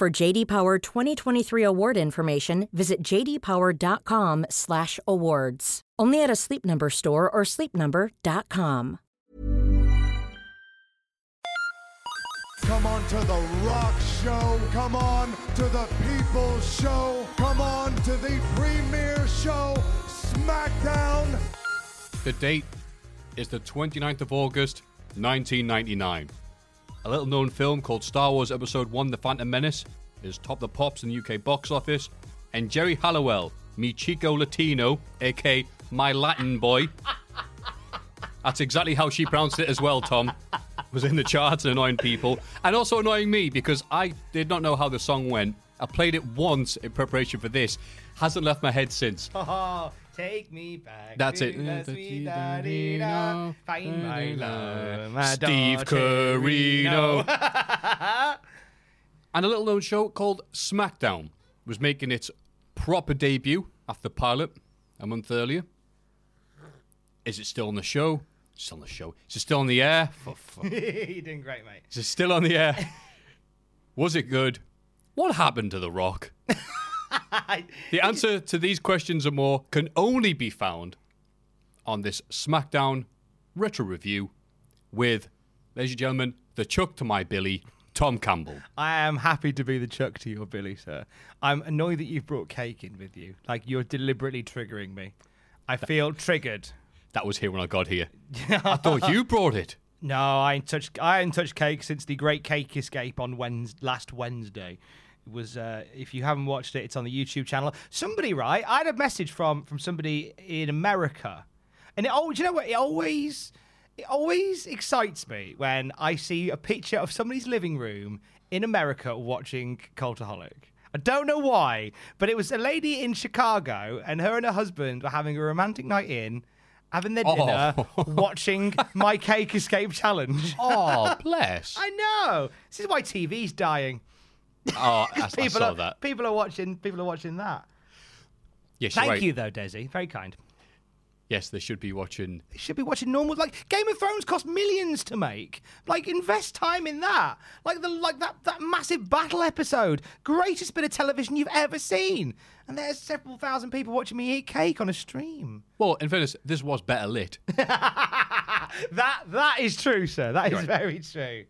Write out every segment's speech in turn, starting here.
For JD Power 2023 award information, visit jdpower.com/awards. Only at a Sleep Number store or sleepnumber.com. Come on to the rock show. Come on to the people's show. Come on to the premiere show, SmackDown. The date is the 29th of August, 1999. A little known film called Star Wars Episode 1 The Phantom Menace is top the pops in the UK box office, and Geri Halliwell, Mi Chico Latino, aka my Latin boy. That's exactly how she pronounced it as well, Tom. Was in the charts and annoying people, and also annoying me because I did not know how the song went. I played it once in preparation for this. Hasn't left my head since. Take me back. That's it. the sweet da-dee-da. Find my love, my Steve. Carino. and a little known show called SmackDown was making its proper debut after pilot a month earlier. Is it still on the show? It's on the show. Is it still on the air? For fuck. You're doing great, mate. Is it still on the air? Was it good? What happened to The Rock? The answer to these questions and more can only be found on this SmackDown retro review with, ladies and gentlemen, the Chuck to my Billy, Tom Campbell. I am happy to be the Chuck to your Billy, sir. I'm annoyed that you've brought cake in with you. Like you're deliberately triggering me. I feel triggered. That was here when I got here. I thought you brought it. No, I ain't touched. I ain't touched cake since the Great Cake Escape on Wednes last Wednesday. It was. Uh, if you haven't watched it, it's on the YouTube channel. Somebody, right? I had a message from from somebody in America, and it always. You know what? It always. It always excites me when I see a picture of somebody's living room in America watching Cultaholic. I don't know why, but it was a lady in Chicago, and her and her husband were having a romantic night in, having their dinner, Oh. watching My Cake Escape Challenge. Oh, bless. I know. This is why TV's dying. Oh, I, I People saw are, that. People are watching. People are watching that. Yes, Thank right. you, though, Desi. Very kind. Yes, they should be watching. They should be watching normal. Like Game of Thrones cost millions to make. Like invest time in that. Like the like that that massive battle episode. Greatest bit of television you've ever seen. And there's several thousand people watching me eat cake on a stream. Well, in fairness, this was better lit. That that is true, sir. That is right. very true.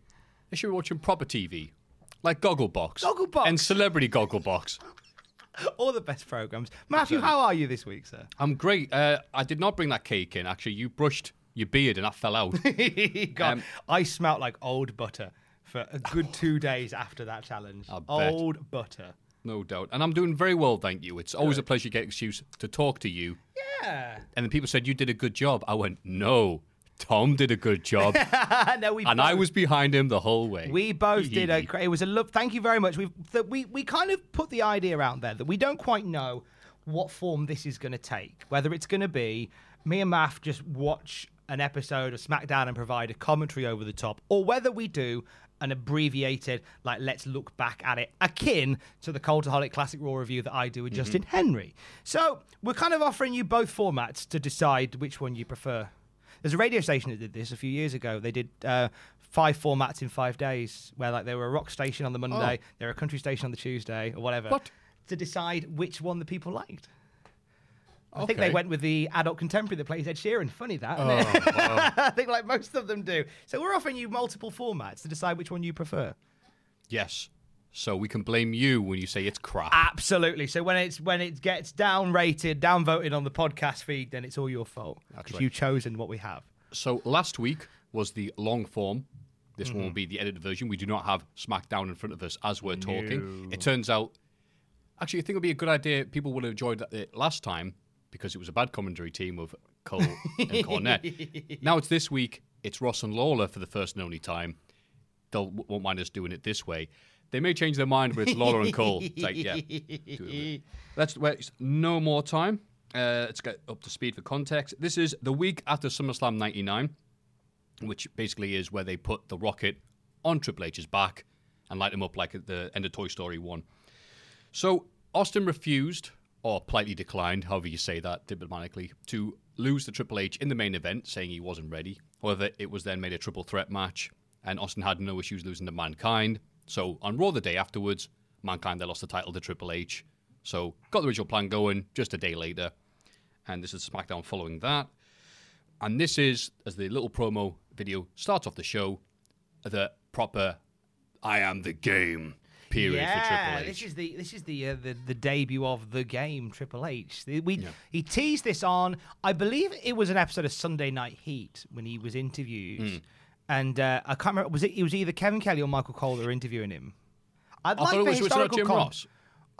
They should be watching proper TV, like Gogglebox, Gogglebox. and Celebrity Gogglebox. All the best programs. Matthew, how are you this week, sir? I'm great. Uh, I did not bring that cake in. Actually, you brushed your beard and that fell out. God, Um, I smelt like old butter for a good two days after that challenge. I bet. Old butter. no doubt. And I'm doing very well, thank you. It's always a pleasure to get excuse to talk to you. Yeah. And then people said you did a good job. I went, no, Tom did a good job, no, we and both, I was behind him the whole way. We both did a. great- It was a love. Thank you very much. We that we we kind of put the idea out there that we don't quite know what form this is going to take. Whether it's going to be me and Math just watch an episode of SmackDown and provide a commentary over the top, or whether we do an abbreviated like let's look back at it akin to the Cultaholic Classic Raw review that I do with mm-hmm. Justin Henry. So we're kind of offering you both formats to decide which one you prefer. There's a radio station that did this a few years ago. They did uh, five formats in five days, where like they were a rock station on the Monday, they were a country station on the Tuesday, or whatever, What? to decide which one the people liked. I think they went with the adult contemporary that plays Ed Sheeran. Funny that. isn't it? I think like most of them do. So we're offering you multiple formats to decide which one you prefer. yes, So we can blame you when you say it's crap. Absolutely. So when it's when it gets down rated, down on the podcast feed, then it's all your fault because right. you've chosen what we have. So last week was the long form. This one Mm-hmm. will be the edited version. We do not have SmackDown in front of us as we're talking. It turns out, actually, I think it would be a good idea. People would have enjoyed it last time because it was a bad commentary team of Cole and Cornette. now it's this week. It's Ross and Lawler for the first and only time. They'll won't mind us doing it this way. They may change their mind, but it's Lawler and Cole. It's like, yeah. Let's waste no more time. Uh, let's get up to speed for context. This is the week after SummerSlam '99 which basically is where they put the rocket on Triple H's back and light him up like at the end of Toy Story 1. So Austin refused, or politely declined, however you say that diplomatically, to lose the Triple H in the main event, saying he wasn't ready. However, it was then made a triple threat match, and Austin had no issues losing to Mankind. So on Raw the day afterwards, Mankind they lost the title to Triple H. So got the original plan going just a day later, and this is SmackDown following that. And this is, as the little promo video starts off the show, the proper I am the game period for yeah, Triple H. this is the this is the uh, the the debut of the game Triple H. We he teased this on, I believe it was an episode of Sunday Night Heat when he was interviewed, Hmm. And uh, I can't remember was it it was either Kevin Kelly or Michael Cole that were interviewing him. I'd I like thought it for was, was it not historical Jim con- Ross.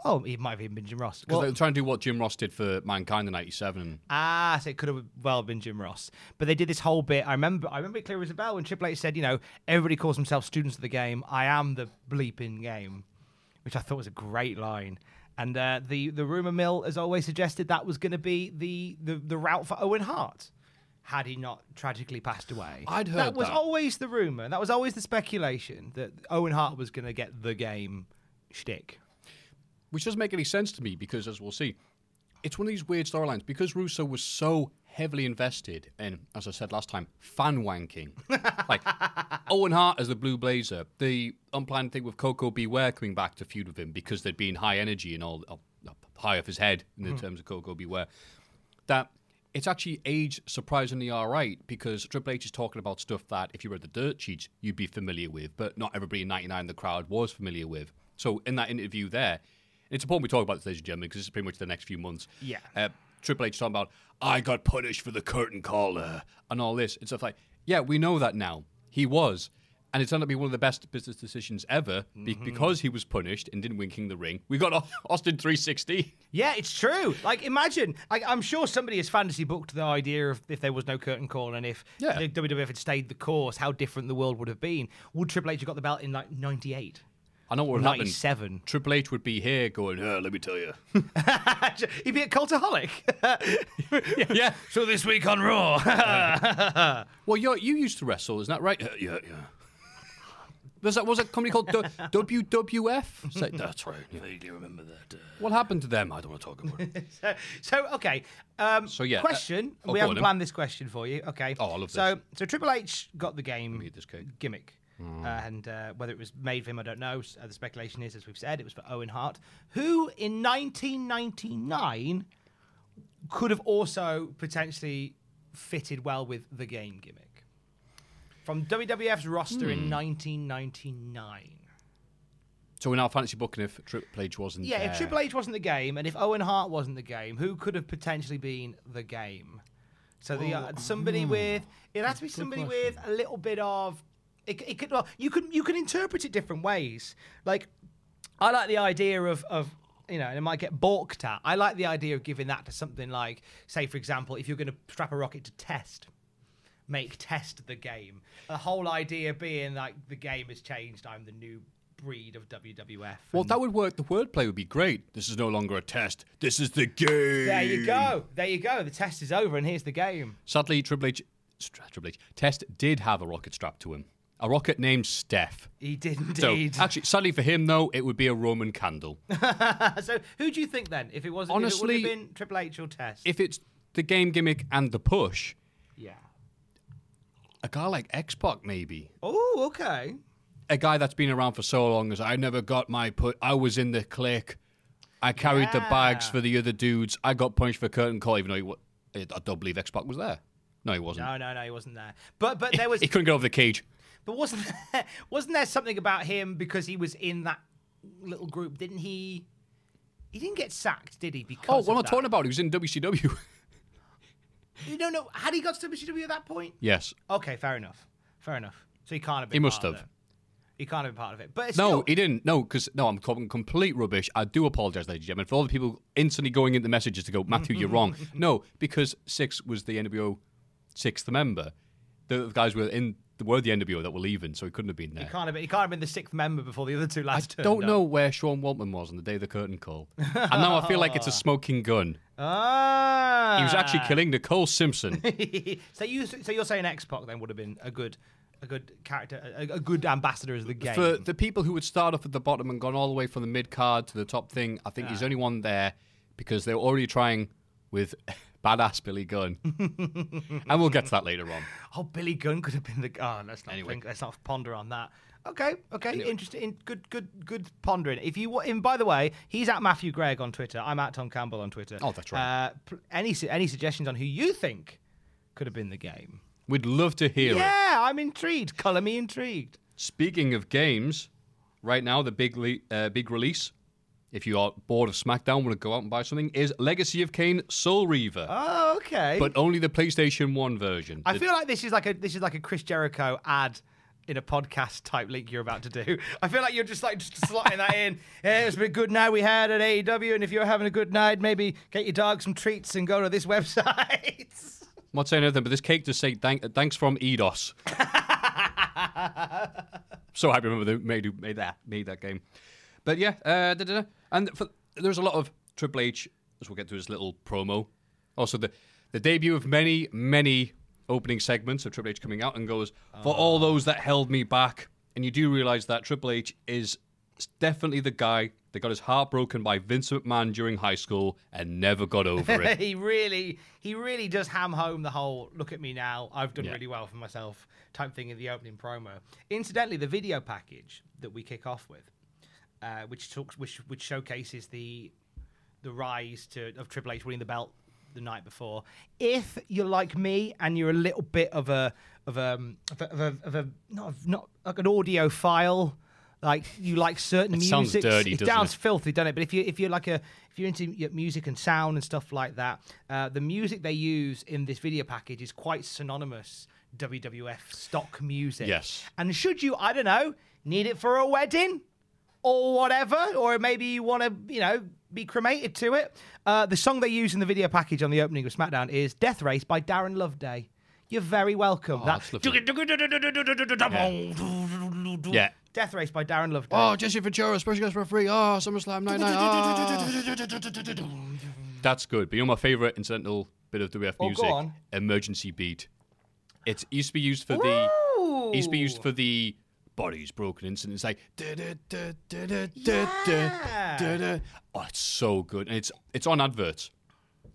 Oh, it might have even been Jim Ross. Because Well, they were trying to do what Jim Ross did for Mankind in '97. Ah, so it could have well been Jim Ross. But they did this whole bit. I remember I remember it clear as a bell when Triple H said, you know, everybody calls themselves students of the game. I am the bleeping game. Which I thought was a great line. And uh, the the rumor mill has always suggested that was going to be the, the the route for Owen Hart, had he not tragically passed away. I'd that was that. always the rumor. That was always the speculation that Owen Hart was going to get the game shtick. which doesn't make any sense to me because, as we'll see, it's one of these weird storylines because Russo was so heavily invested in, as I said last time, fan wanking. like Owen Hart as the Blue Blazer, the unplanned thing with Koko B. Ware coming back to feud with him because they'd been high energy and all high off his head in the terms of Koko B. Ware. That it's actually aged surprisingly all right because Triple H is talking about stuff that if you read the dirt sheets you'd be familiar with, but not everybody in '99 in the crowd was familiar with. So in that interview there, it's important we talk about this, ladies and gentlemen, because this is pretty much the next few months. Yeah. Uh, Triple H talking about I got punished for the curtain caller and all this and stuff like. Yeah, we know that now. He was. And it turned out to be one of the best business decisions ever be- because he was punished and didn't win King of the Ring. We got Austin 3:16. Yeah, it's true. Like, imagine, like, I'm sure somebody has fantasy booked the idea of if there was no curtain call and if Yeah. WWF had stayed the course, how different the world would have been. Would Triple H have got the belt in like '98? I know what would happen. 97. Triple H would be here going, uh, let me tell you. He'd be a cultaholic. yeah. so this week on Raw. Well, you you used to wrestle, isn't that right? Yeah, yeah. Was that was a company called WWF? Say- that's right. Yeah. vaguely remember that. Uh, What happened to them? I don't want to talk about it. so, so, okay. Um, So, yeah, uh, Question. oh, we haven't on then. planned this question for you. Okay. Oh, I love so, this. So Triple H got the game me eat this cake. gimmick. Uh, and uh, whether it was made for him, I don't know. Uh, the speculation is, as we've said, it was for Owen Hart, who in 1999 could have also potentially fitted well with the game gimmick. From WWF's roster in Hmm. 1999. So in our fantasy booking, if Triple H wasn't Yeah, there, if Triple H wasn't the game, and if Owen Hart wasn't the game, who could have potentially been the game? So the uh, somebody with it has to be somebody with a little bit of it, it could well you can you can interpret it different ways. Like I like the idea of of you know, and it might get balked at. I like the idea of giving that to something like, say, for example, if you're going to strap a rocket to test, make test the game. The whole idea being like the game has changed. I'm the new breed of WWF. Well, that would work. The wordplay would be great. This is no longer a test. This is the game. There you go. There you go. The test is over, and here's the game. Sadly, Triple H, Triple H, Test did have a rocket strapped to him. A rocket named Steph. He did indeed. So, actually, sadly for him, though, it would be a Roman candle. So, who do you think then? If it was, Honestly, if it would have been Triple H or Test? if it's the game gimmick and the push, yeah. A guy like X Pac, maybe. Oh, okay. A guy that's been around for so long as I never got my put. I was in the clique. I carried the bags for the other dudes. I got punched for curtain call, even though he, wa- I don't believe X Pac was there. No, he wasn't. No, no, no, he wasn't there. But but there was he couldn't get over the cage. but wasn't there, wasn't there something about him because he was in that little group. Didn't he? He didn't get sacked, did he? Because Oh, what am I talking about? He was in WCW. You don't know. Had he got to WCW at that point? yes. Okay, fair enough. Fair enough. So he can't have been. He must part of have. it. He can't have been part of it. But it's No, still, he didn't. No, because no, I'm talking complete rubbish. I do apologise, ladies and gentlemen, for all the people instantly going into messages to go, Matthew, you're wrong. No, because Six was the NWO sixth member. The guys were in were the NWO that were leaving, so he couldn't have been there. he can't have been. He can't have been the sixth member before the other two last. I don't up. know where Sean Waltman was on the day of the curtain call, and now I feel like it's a smoking gun. Ah. He was actually killing Nicole Simpson. so you so you're saying X Pac then would have been a good a good character a, a good ambassador of the game. For the people who would start off at the bottom and gone all the way from the mid card to the top thing, I think he's only one there because they were already trying with badass Billy Gunn, and we'll get to that later on. oh, Billy Gunn could have been the. Oh, let's not Anyway. think. Let's not ponder on that. Okay, okay, interesting. Good, good, good pondering. If you, and by the way, he's at Matthew Gregg on Twitter. I'm at Tom Campbell on Twitter. Oh, that's right. Uh, any any suggestions on who you think could have been the game? We'd love to hear it. Yeah, I'm intrigued. Color me intrigued. Speaking of games, right now the big le- uh, big release, if you are bored of SmackDown, want to go out and buy something, is Legacy of Kain Soul Reaver, Oh, okay. but only the PlayStation One version. I The- feel like this is like a this is like a Chris Jericho ad in a podcast type link you're about to do. I feel like you're just like just slotting that in. Yeah, it's been a good night we had at AEW, and if you're having a good night, maybe get your dog some treats and go to this website. I'm not saying anything, but this cake does say thank, thanks from Eidos. so happy remember they made made that made that game. But yeah, uh, da, da, da. and for, there's a lot of Triple H as we'll get to his little promo. Also the the debut of many many opening segments of Triple H coming out and goes for all those that held me back. And you do realize that Triple H is definitely the guy that got his heart broken by Vince McMahon during high school and never got over it. he really he really does ham home the whole look at me now i've done Yeah. really well for myself type thing in the opening promo incidentally the video package that we kick off with uh, which talks which which showcases the the rise to of triple h winning the belt the night before if you're like me and you're a little bit of a of a of a, of a, of a not not like an audiophile like you like certain It music sounds dirty, it sounds it? filthy, doesn't it? But if you if you're like a if you're into music and sound and stuff like that, uh, the music they use in this video package is quite synonymous WWF stock music. Yes. And should you, I don't know, need it for a wedding or whatever, or maybe you want to, you know, be cremated to it. Uh, the song they use in the video package on the opening of SmackDown is "Death Race" by Darren Loveday. You're very welcome. Oh, that's lovely. That- Yeah. Death Race by Darren Loveday. Oh, Jesse Ventura, special guest referee. Oh, SummerSlam 99. Oh. That's good. But you know my favourite incidental bit of WF Oh, go music? on. Emergency beat. It used to be used for the. It used to be used for the body's broken incident. It's like. da, da, da, da, da, da, da, da, da. Oh, it's so good. And it's it's on adverts.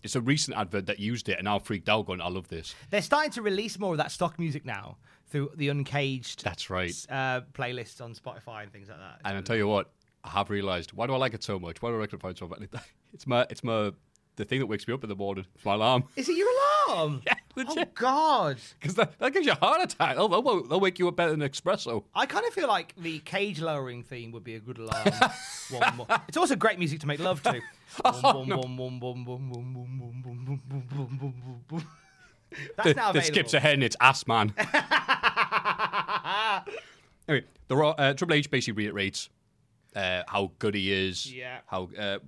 It's a recent advert that used it and now freaked out going, I love this. They're starting to release more of that stock music now through the Uncaged That's right. uh, playlists on Spotify and things like that. And I tell you what, I have realised why do I like it so much? Why do I like it so much? It's my it's my the thing that wakes me up in the morning. It's my alarm. Is it your alarm? yeah, legit. Oh God! Because that, that gives you a heart attack. They'll, they'll, they'll wake you up better than espresso. I kind of feel like the cage lowering theme would be a good alarm. It's also great music to make love to. That's now. That skips ahead and it's ass man. anyway, the raw, uh, Triple H basically reiterates uh, how good he is. Yeah. How uh,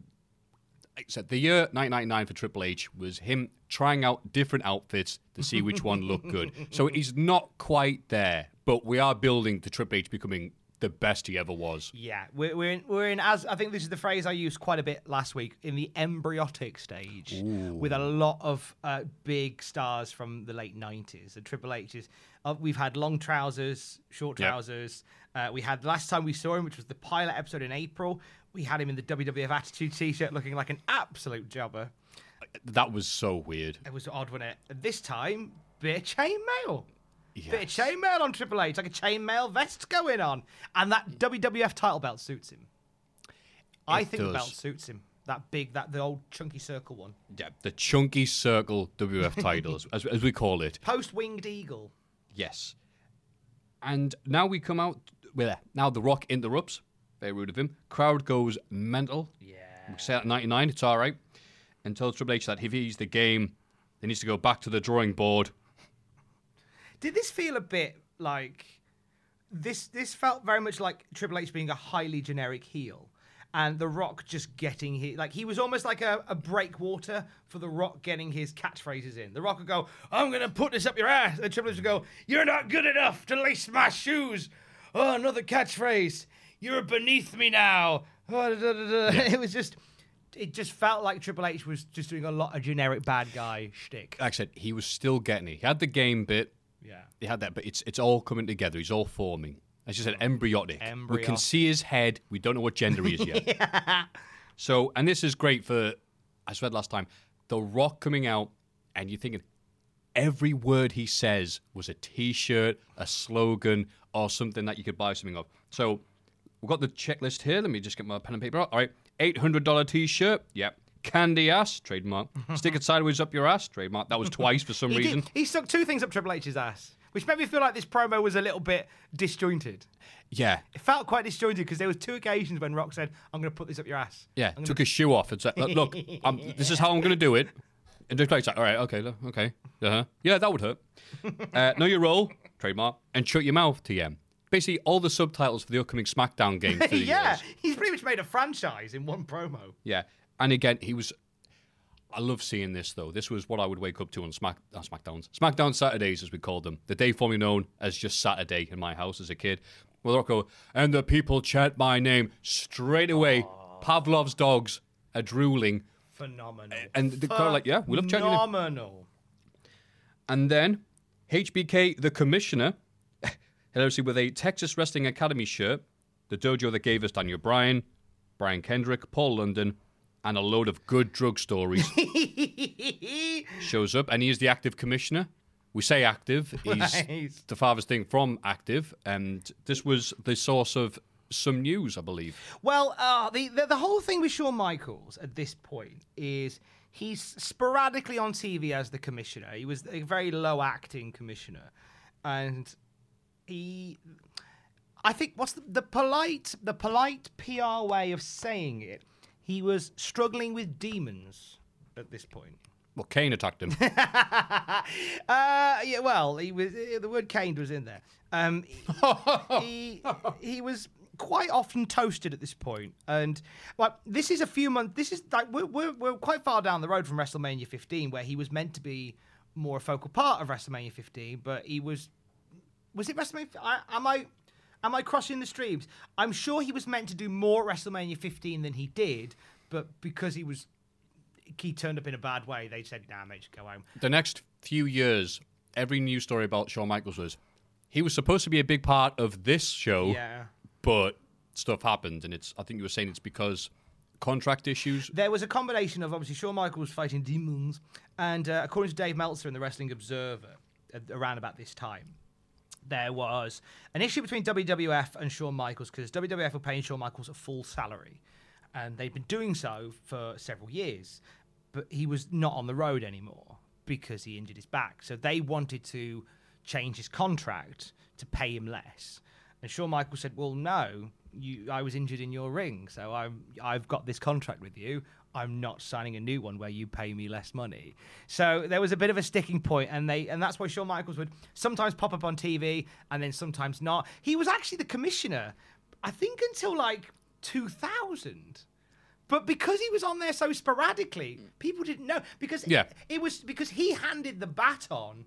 like I said the year 1999 for Triple H was him trying out different outfits to see which one looked good. So he's not quite there, but we are building to Triple H becoming the best he ever was. Yeah, we're, we're in we're in as I think this is the phrase I used quite a bit last week in the embryotic stage with a lot of uh, big stars from the late nineties. The Triple H is uh, we've had long trousers, short Yep. trousers. Uh, we had last time we saw him, which was the pilot episode in April. We had him in the WWF Attitude T-shirt, looking like an absolute jobber. That was so weird. It was odd, wasn't it? This time, bit of chainmail. Bit of chainmail on Triple H, like a chainmail vest going on, and that WWF title belt suits him. I It think the belt suits him. That big, that the old chunky circle one. Yeah, the chunky circle WF titles, as, as we call it. Post winged eagle. Yes. And now we come out with now the Rock interrupts Very rude of him. Crowd goes mental. Yeah. We say at 99, it's all right. And tells Triple H that if he's the game, he needs to go back to the drawing board. Did this feel a bit like this? This felt very much like Triple H being a highly generic heel, and The Rock just getting his like he was almost like a, a breakwater for The Rock getting his catchphrases in. The Rock would go, "I'm gonna put this up your ass," and Triple H would go, "You're not good enough to lace my shoes." Oh, another catchphrase. You're beneath me now. Oh, da, da, da, da. It was just. It just felt like Triple H was just doing a lot of generic bad guy shtick. Like I said, he was still getting it. He had the game bit, Yeah. he had that, but it's it's all coming together. He's all forming. As you said, embryonic. We can see his head. We don't know what gender he is yet. So, and this is great for, I said last time, The Rock coming out, and you're thinking every word he says was a T-shirt, a slogan, or something that you could buy something of. So, we've got the checklist here. Let me just get my pen and paper out. All right, eight hundred dollar T-shirt. Yep. Candy ass, trademark. Stick it sideways up your ass, trademark. That was twice for some He, reason. did, he stuck two things up Triple H's ass, which made me feel like this promo was a little bit disjointed. Yeah, It felt quite disjointed because there was two occasions when Rock said, "I'm going to put this up your ass." yeah. I'm gonna- Took his shoe off and said, "Look, look I'm, this is how I'm going to do it." And Triple just like, all right, okay, look, okay, uh-huh. yeah, that would hurt. Uh, know your role, trademark, and shut your mouth, TM. Basically, all the subtitles for the upcoming SmackDown game. yeah, years. he's pretty much made a franchise in one promo. Yeah, and again, he was. I love seeing this though. This was what I would wake up to on Smack uh, SmackDowns, SmackDown Saturdays as we called them, the day formerly known as just Saturday in my house as a kid. Well, Rock go, and the people chant my name straight away. Pavlov's dogs are drooling, Phenomenal. and the crowd are like, yeah, we love chanting. Phenomenal. And then HBK, the commissioner, hilariously with a Texas Wrestling Academy shirt, the dojo that gave us Daniel Bryan, Brian Kendrick, Paul London, and a load of good drug stories, shows up, and he is the active commissioner. We say active. He's the farthest thing from active, and this was the source of some news, I believe. Well, uh, the, the the whole thing with Shawn Michaels at this point is he's sporadically on TV as the commissioner. He was a very low acting commissioner, and he, I think, what's the, the polite the polite PR way of saying it? He was struggling with demons at this point. Well, Kane attacked him. Uh, yeah, well, he was uh, the word caned was in there. Um, he, he was quite often toasted at this point, and like this is a few months. This is like we're, we're we're quite far down the road from WrestleMania 15, where he was meant to be more a focal part of WrestleMania 15, but he was was it WrestleMania? I, am I am I crossing the streams? I'm sure he was meant to do more at WrestleMania 15 than he did, but because he was he turned up in a bad way, they said, "Nah, mate, just go home." the next few years, every news story about Shawn Michaels was he was supposed to be a big part of this show. Yeah. but stuff happened, and it's. I think you were saying it's because contract issues. There was a combination of obviously Shawn Michaels fighting demons, and uh, according to Dave Meltzer in the Wrestling Observer, uh, around about this time, there was an issue between WWF and Shawn Michaels because WWF were paying Shawn Michaels a full salary, and they'd been doing so for several years, but he was not on the road anymore because he injured his back. So they wanted to change his contract to pay him less. And Shawn Michaels said, "Well, no, you. I was injured in your ring, so I'm. I've got this contract with you. I'm not signing a new one where you pay me less money." So there was a bit of a sticking point, and they, and that's why Shawn Michaels would sometimes pop up on TV and then sometimes not. He was actually the commissioner, I think, until like 2000. But because he was on there so sporadically, people didn't know because Yeah. it was because he handed the baton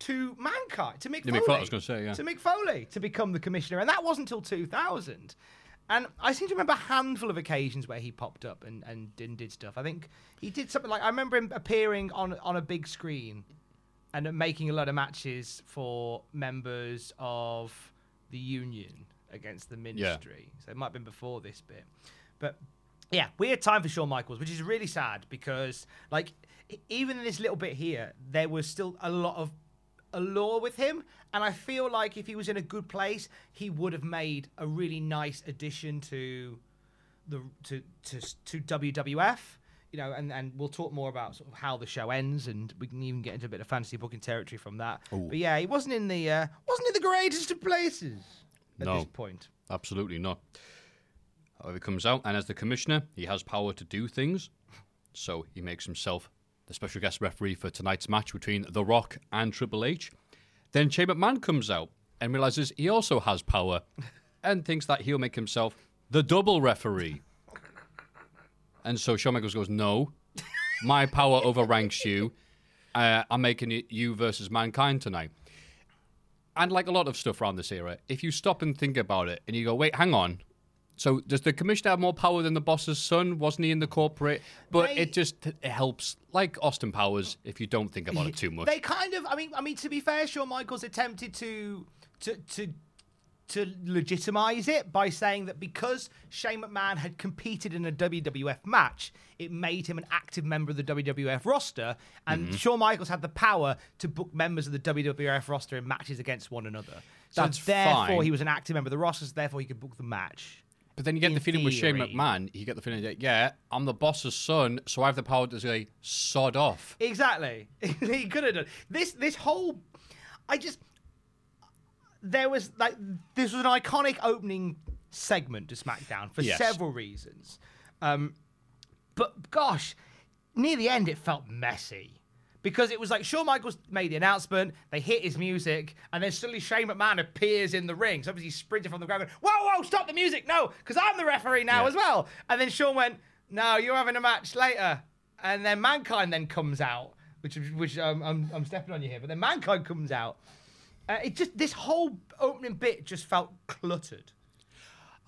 to Mankind, to Mick Yeah, Foley. Mick Foley, I was gonna say, yeah. To Mick Foley to become the commissioner. And that wasn't until 2000. And I seem to remember a handful of occasions where he popped up and, and did, did stuff. I think he did something like I remember him appearing on, on a big screen and making a lot of matches for members of the union against the ministry. So it might have been before this bit. But yeah, weird time for Shawn Michaels, which is really sad because, like, even in this little bit here, there was still a lot of allure with him, and I feel like if he was in a good place, he would have made a really nice addition to the to to to WWF. You know, and, and we'll talk more about sort of how the show ends, and we can even get into a bit of fantasy booking territory from that. But yeah, he wasn't in the uh, wasn't in the greatest of places at No. this point. Absolutely not. However, he comes out, and as the commissioner, he has power to do things. So he makes himself the special guest referee for tonight's match between The Rock and Triple H. Then Shane McMahon comes out and realizes he also has power and thinks that he'll make himself the double referee. And so Shawn Michaels goes, No, my power overranks you. Uh, I'm making it you versus mankind tonight. And like a lot of stuff around this era, if you stop and think about it and you go, wait, hang on. So does the commissioner have more power than the boss's son? Wasn't he in the corporate? But They- it just it helps, like Austin Powers, if you don't think about it too much. They kind of, I mean, I mean, to be fair, Shawn Michaels attempted to to to to legitimize it by saying that because Shane McMahon had competed in a WWF match, it made him an active member of the WWF roster, and Mm-hmm. Shawn Michaels had the power to book members of the WWF roster in matches against one another. So That's therefore, fine. he was an active member of the roster, so therefore he could book the match. But then you get in the feeling with Shane. McMahon, you get the feeling that, yeah, I'm the boss's son, so I have the power to say, sod off. Exactly. he could have done this. This whole, I just there was like this was an iconic opening segment to SmackDown for Yes. several reasons, um, but gosh, near the end it felt messy. Because it was like Shawn Michaels made the announcement, they hit his music, and then suddenly Shane McMahon appears in the ring. So obviously he's sprinting from the ground, going, "Whoa, whoa, stop the music! No, because I'm the referee now Yeah. as well." And then Shawn went, "No, you're having a match later." And then Mankind then comes out, which which um, I'm I'm stepping on you here, but then Mankind comes out. Uh, it just this whole opening bit just felt cluttered.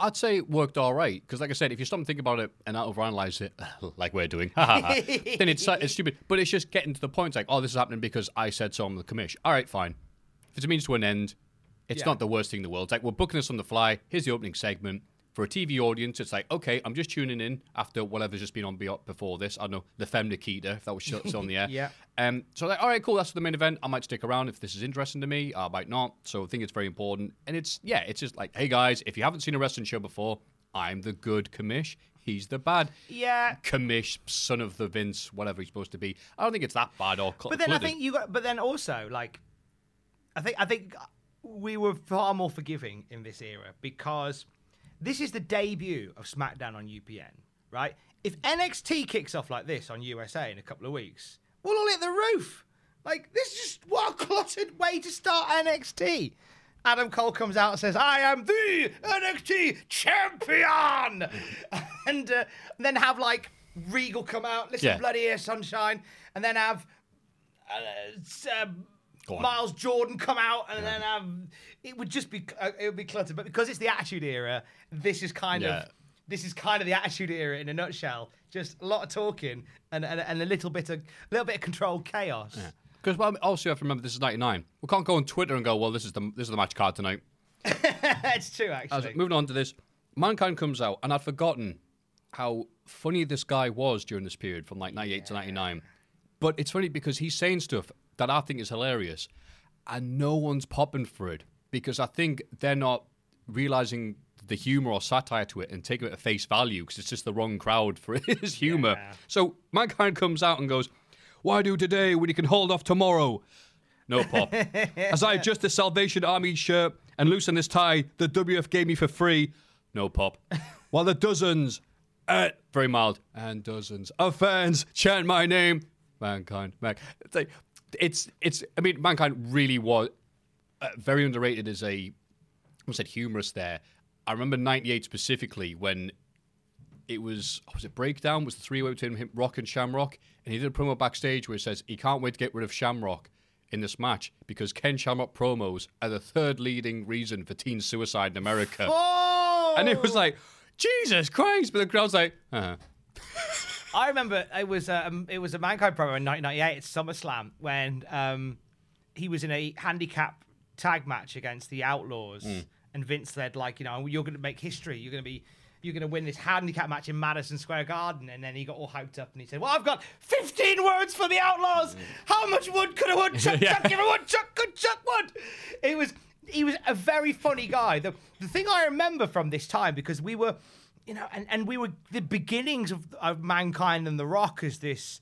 I'd say it worked all right because, like I said, if you stop and think about it and overanalyze it, like we're doing, then it's it's stupid. But it's just getting to the point. Like, oh, this is happening because I said so on the commish. All right, fine. If it's a means to an end, it's Yeah. not the worst thing in the world. It's like we're booking this on the fly. Here's the opening segment for a TV audience. It's like, okay, I'm just tuning in after whatever's just been on before this. I don't know the Femme Nikita, if that was still on the air. Yeah. Um. So like, all right, cool. That's the main event. I might stick around if this is interesting to me. I might not. So I think it's very important. And it's yeah, it's just like, hey guys, if you haven't seen a wrestling show before, I'm the good commish. He's the bad Yeah, commish, son of the Vince, whatever he's supposed to be. I don't think it's that bad or. but then I think you got. But then also like, I think I think we were far more forgiving in this era because this is the debut of SmackDown on UPN, right? If NXT kicks off like this on USA in a couple of weeks, we'll all hit the roof. Like this is just what a cluttered way to start NXT. Adam Cole comes out and says, "I am the NXT champion," and, uh, and then have like Regal come out, listen Yeah. bloody here, sunshine, and then have uh, on. Miles Jordan come out, and then have it would just be uh, it would be cluttered. But because it's the Attitude Era, this is kind Yeah. of this is kind of the Attitude Era in a nutshell. Just a lot of talking and and, and a little bit of a little bit of controlled chaos. because well, also you have to remember this is '99. We can't go on Twitter and go, well, this is the this is the match card tonight. it's true, actually. like, moving on to this, Mankind comes out, and I'd forgotten how funny this guy was during this period from like 98 to 99. But it's funny because he's saying stuff that I think is hilarious, and no one's popping for it because I think they're not realizing the humor or satire to it and taking it at face value because it's just the wrong crowd for his humor. So Mankind comes out and goes, Why do today when you can hold off tomorrow? No pop. As I adjust the Salvation Army shirt and loosen this tie the WF gave me for free. No pop. While the dozens, uh, very mild, and dozens of fans chant my name. Mankind, like, it's, it's, I mean, Mankind really was uh, very underrated as a, I said humorous there. I remember 98 specifically when it was was it breakdown was the three way between him, Rock and Shamrock, and he did a promo backstage where he says he can't wait to get rid of Shamrock in this match because Ken Shamrock promos are the third leading reason for teen suicide in America, Oh! and it was like Jesus Christ, but the crowd's like, uh-huh. I remember it was um, it was a Mankind promo in 1998 at SummerSlam when um, he was in a handicap tag match against the Outlaws, and Vince said like, you know, you're going to make history. You're going to be you're going to win this handicap match in Madison Square Garden, and then he got all hyped up and he said, "Well, I've got 15 words for the Outlaws. How much wood could a woodchuck Yeah. chuck? Give a woodchuck could chuck wood." It was he was a very funny guy. The the thing I remember from this time because we were you know, and, and we were the beginnings of, of mankind and the Rock as this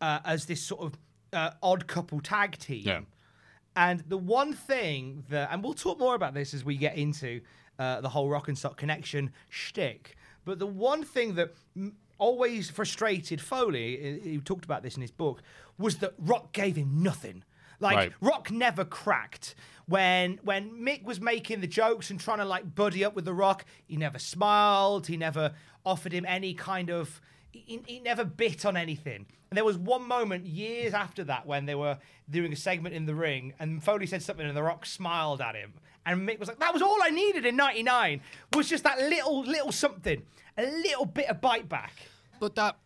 uh, as this sort of uh, odd couple tag team. Yeah. And the one thing that, and we'll talk more about this as we get into uh, the whole Rock and Sock connection shtick, But the one thing that m- always frustrated Foley, he he talked about this in his book, was that Rock gave him nothing. Like Right. Rock never cracked. When when Mick was making the jokes and trying to like buddy up with the Rock, he never smiled. He never offered him any kind of. He, he never bit on anything. And there was one moment years after that when they were doing a segment in the ring, and Foley said something, and the Rock smiled at him, and Mick was like, "That was all I needed in '99 was just that little little something, a little bit of bite back." But that.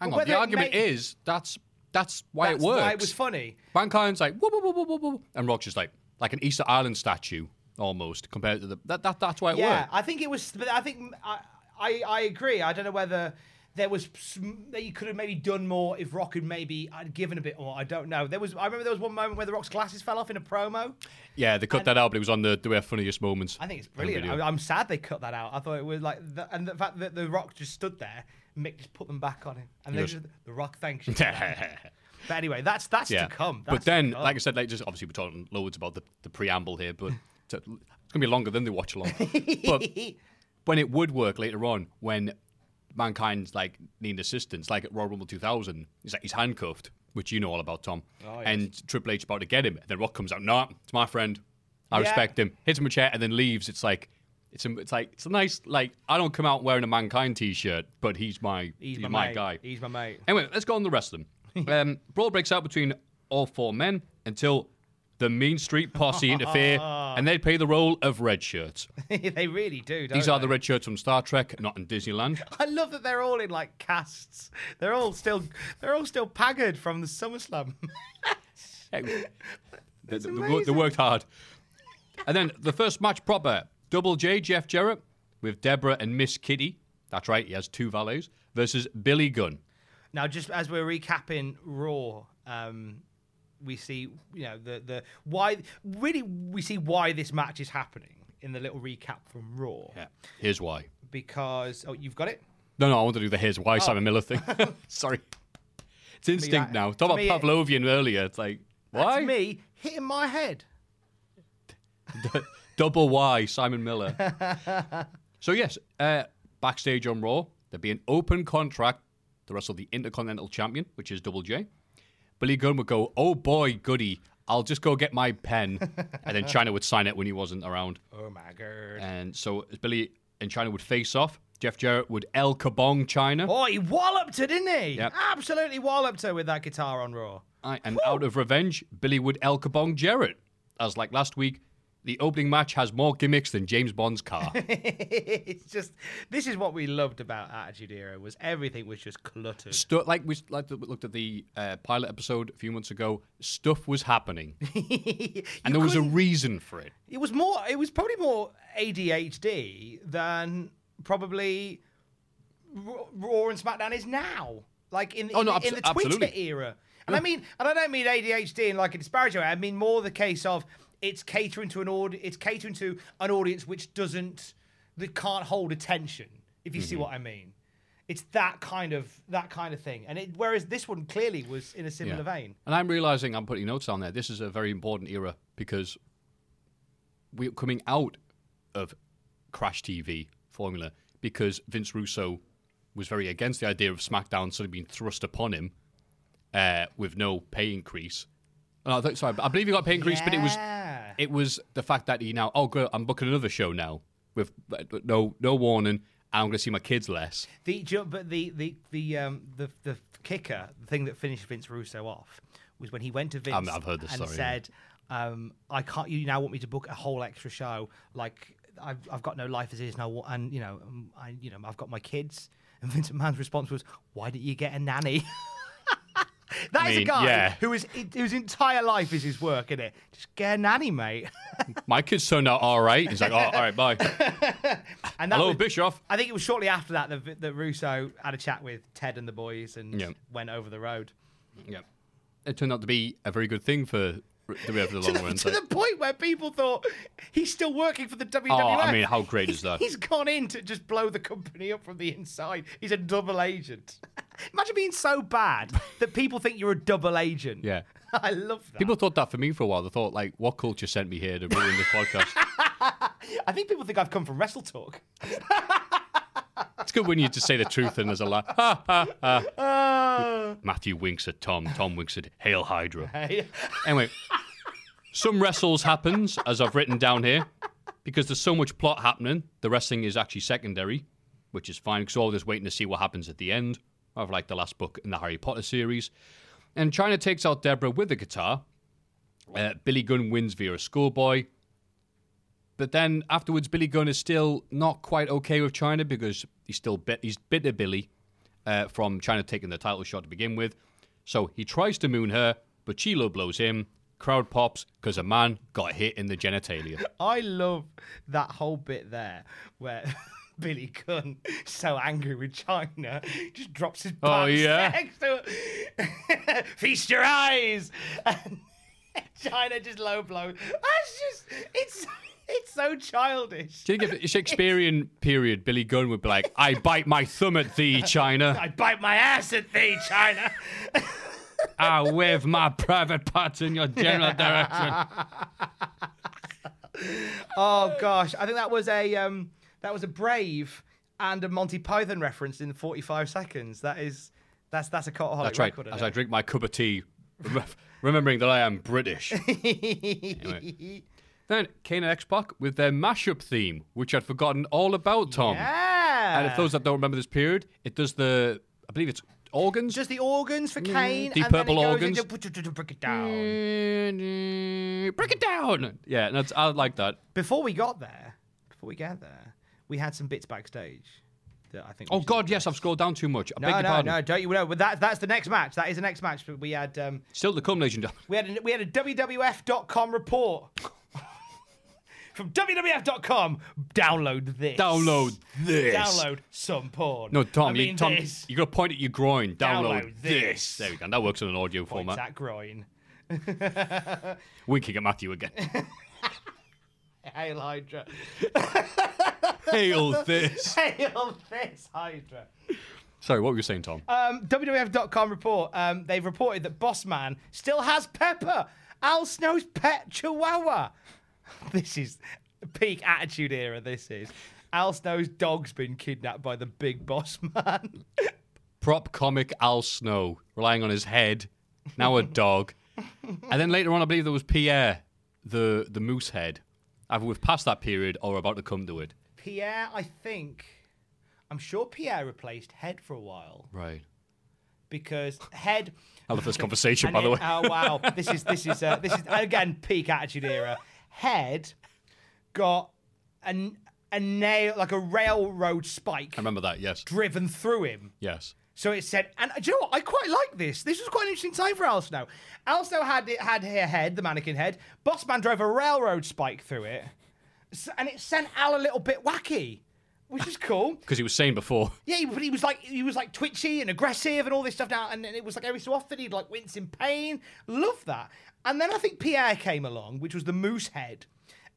Hang But on. The argument may- is that's that's why That's it works. why it was funny. Mankind's like whoop, whoop, whoop, whoop, whoop, and Rock's just like like an Easter Island statue almost compared to the that, that that's why it Yeah, worked. Yeah, I think it was. But I think I, I I agree. I don't know whether there was some, that you could have maybe done more if Rock had maybe had given a bit more. I don't know. There was. I remember there was one moment where the Rock's glasses fell off in a promo. Yeah, they cut that out, but it was on the the uh, funniest moments. I think it's brilliant. I, I'm sad they cut that out. I thought it was like, the, and the fact that the Rock just stood there, Mick just put them back on him, and then Yes. the Rock thanks you. but anyway, that's that's yeah. to come. but That's to then, like I said, like just obviously we're talking loads about the, the preamble here, but it's, it's gonna be longer than the watch along. but when it would work later on, when mankind's like needing assistance, like at Royal Rumble 2000, he's like he's handcuffed, which you know all about, Tom, Oh, and Triple H is about to get him, and then Rock comes out, no, it's my friend, I Yeah. respect him, hits him a chair, and then leaves. It's like. It's, a, it's like it's a nice like I don't come out wearing a mankind t-shirt, but he's my he's, he's, my, my guy. He's my mate. Anyway, let's go on the rest of them. um, brawl breaks out between all four men until the Mean Street Posse interfere, and they play the role of red shirts. they really do. Don't These are they? the red shirts from Star Trek, not in Disneyland. I love that they're all in like casts. They're all still they're all still pagged from the SummerSlam. They- they they worked hard. And then the first match proper Double J, Jeff Jarrett, with Debra and Miss Kitty. That's right, he has two valets, versus Billy Gunn. now, just as we're recapping Raw, um, we see you know the the why really we see why this match is happening in the little recap from Raw Yeah. Here's why. because oh you've got it. No, no, I want to do the here's why Simon Miller thing. Sorry. It's instinct that- now. Talk about me, it- Pavlovian earlier. It's like, why? That's me hitting my head. Double Y, Simon Miller. so yes, uh, backstage on Raw, there'd be an open contract to wrestle the Intercontinental Champion, which is Double J. Billy Gunn would go, "Oh boy, goody, I'll just go get my pen," and then Chyna would sign it when he wasn't around. Oh my god. And so Billy and Chyna would face off. Jeff Jarrett would El Kabong Chyna, Oh, he walloped her, didn't he? Yep. Absolutely walloped her with that guitar on Raw. Aye, and out of revenge, Billy would El Kabong Jarrett. As like last week, the opening match has more gimmicks than James Bond's car. it's just this is what we loved about Attitude Era was everything was just cluttered. Stu- like we like we looked at the uh, pilot episode a few months ago, stuff was happening, and there was a reason for it. It was more. It was probably more ADHD than probably Raw Raw and SmackDown is now. Like in, Oh, in, no, the- in the Twitter absolutely. era. And I mean, and I don't mean ADHD in like a disparaging way. I mean more the case of it's catering to an audience. It's catering to an audience which doesn't that can't hold attention. If you see Mm-hmm. what I mean. It's that kind of that kind of thing, and it, whereas this one clearly was in a similar Yeah. vein. And I'm realizing I'm putting notes on there. This is a very important era because we're coming out of Crash TV formula because Vince Russo was very against the idea of SmackDown sort of being thrust upon him uh, with no pay increase. No, I think, sorry, I believe he got a pay increase, but it was Yeah. it was the fact that he now oh good, I'm booking another show now with no no warning. and I'm going to see my kids less. The but the the the um the the kicker, the thing that finished Vince Russo off, was when he went to Vince I've heard this and story, yeah. said, um, "I can't. You now want me to book a whole extra show? Like I've I've got no life as it is now, and you know I you know I've got my kids." And Vince McMahon's response was, "Why didn't you get a nanny?" That is mean, a guy yeah. who is whose entire life is his work, isn't it? Just get a nanny, mate. My kids turned out all right. He's like, oh, all right, bye. and that Hello, was, Bischoff. I think it was shortly after that that, that Russo had a chat with Ted and the boys and Yeah. went over the road. Yeah. It turned out to be a very good thing for the way the to long the, run. to so- the point where people thought he's still working for the WWF. Oh, I mean, how great is that? He's gone in to just blow the company up from the inside. He's a double agent. Imagine being so bad that people think you're a double agent. Yeah. I love that. People thought that for me for a while. They thought, like, what culture sent me here to ruin this podcast? I think people think I've come from Wrestle Talk. It's good when you just say the truth and there's a laugh. Ha, ha, ha. Uh, Matthew winks at Tom. Tom winks at Hail Hydra. hey. Anyway, some wrestles happens, as I've written down here, because there's so much plot happening. The wrestling is actually secondary, which is fine because all just waiting to see what happens at the end of like the last book in the Harry Potter series. And Chyna takes out Debra with a guitar. Uh, Billy Gunn wins via a schoolboy. But then afterwards, Billy Gunn is still not quite okay with Chyna because he's still bit, he's bitter Billy uh, from Chyna taking the title shot to begin with. So he tries to moon her, but Chilo blows him. Crowd pops because a man got hit in the genitalia. I love that whole bit there where Billy Gunn, so angry with Chyna, just drops his pants Oh, yeah? next to her. Feast your eyes. And Chyna just low blows. That's just it's it's so childish. Do you think if Shakespearean period, Billy Gunn would be like, I bite my thumb at thee, Chyna. I bite my ass at thee, Chyna. I wave my private parts in your general direction. Oh gosh, I think that was a um, that was a Brave and a Monty Python reference in 45 seconds. That is that's that's a cultaholic That's right. record. As I drink my cup of tea, remembering that I am British. I Then Kane and X Pac with their mashup theme, which I'd forgotten all about, Tom. yeah. And if those that don't remember this period, it does the, I believe it's organs. just the organs for Kane, the and purple then organs. goes into break it down. Break it down. Yeah, and that's, I like that. Before we got there, before we get there, we had some bits backstage that I think. Oh God, yes. I've scrolled down too much. I No, beg your no, pardon. no! Don't you know? But that, that's the next match. That is the next match. But we had um, Still the come, ladies we had a, we had a WWF.com report from WWF.com. Download this. Download this. Download some porn. No, Tom, I mean you, Tom, this. you got to point at your groin. Download, Download this. this. There we go. That works in an audio Points format. at groin. Winking at Matthew again. Hail Hydra. Hail this. Hail this Hydra. Sorry, what were you saying, Tom? Um, WWF.com report. Um, they've reported that Bossman still has Pepper, Al Snow's pet Chihuahua. This is peak attitude era. This is. Al Snow's dog's been kidnapped by the big boss man. Prop comic Al Snow, relying on his head, now a dog. and then later on, I believe there was Pierre, the, the moose head. Either we've passed that period or about to come to it. Pierre, I think. I'm sure Pierre replaced Head for a while Right. because Head. I love this conversation, by the way. Oh wow, this is this is uh, this is again peak attitude era. Head got a a nail like a railroad spike I remember that, yes. driven through him. Yes. So it said, and uh, do you know what? I quite like this. This was quite an interesting time for Al Snow. Al Snow had it had her head, the mannequin head. Bossman drove a railroad spike through it, S- and it sent Al a little bit wacky, which is cool. Because he was saying before, Yeah, but he was like he was like twitchy and aggressive and all this stuff now, and, and it was like every so often he'd like wince in pain. Love that. And then I think Pierre came along, which was the moose head,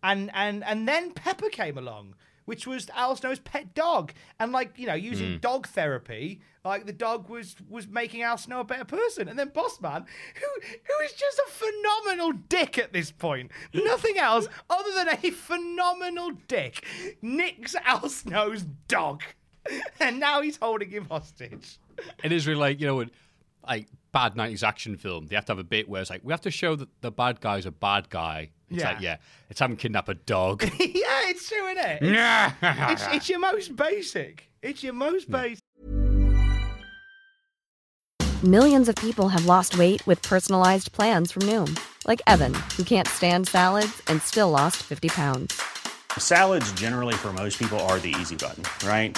and and and then Pepper came along, which was Al Snow's pet dog, and like you know using hmm. dog therapy, like the dog was was making Al Snow a better person, and then Bossman, who who is just a phenomenal dick at this point, nothing else other than a phenomenal dick, nicks Al Snow's dog, and now he's holding him hostage. it is really like, you know, what, like bad 90s action film. They have to have a bit where it's like, we have to show that the bad guy's a bad guy. It's Yeah. like, yeah, it's having kidnap a dog. yeah, it's true, isn't it? It's, it's, it's your most basic. It's your most basic. Millions of people have lost weight with personalized plans from Noom, like Evan, who can't stand salads and still lost 50 pounds. Salads, generally, for most people, are the easy button, right?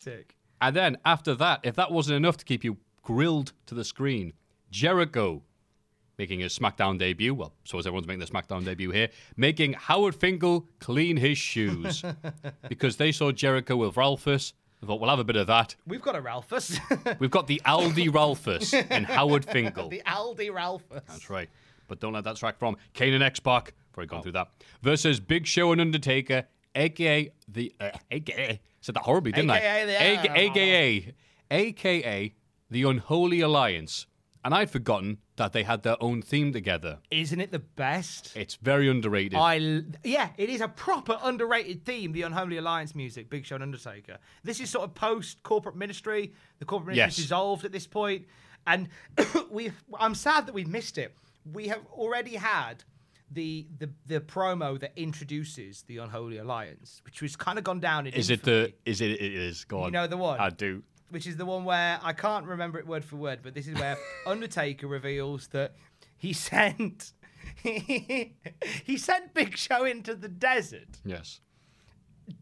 Sick. And then after that, if that wasn't enough to keep you grilled to the screen, Jericho making his SmackDown debut. Well, so is everyone's making their SmackDown debut here, making Howard Finkel clean his shoes because they saw Jericho with Ralphus. I thought we'll have a bit of that. We've got a Ralphus. We've got the Aldi Ralphus and Howard Finkel. the Aldi Ralphus. That's right. But don't let that track from Kane and X Pac. Before I gone through that. Versus Big Show and Undertaker, aka the uh, aka said that horribly, didn't AKA the- I? AKA, AKA the Unholy Alliance. And I'd forgotten that they had their own theme together. Isn't it the best? It's very underrated. I l- yeah, it is a proper underrated theme. The Unholy Alliance music, Big Show and Undertaker. This is sort of post corporate ministry. The corporate ministry Yes. dissolved at this point, and we. I'm sad that we've missed it. We have already had the the the promo that introduces the Unholy Alliance, which was kind of gone down in. is it the? Is it? It is. Go on. know the one? I do. Which is the one where I can't remember it word for word, but this is where Undertaker reveals that he sent. he sent Big Show into the desert Yes.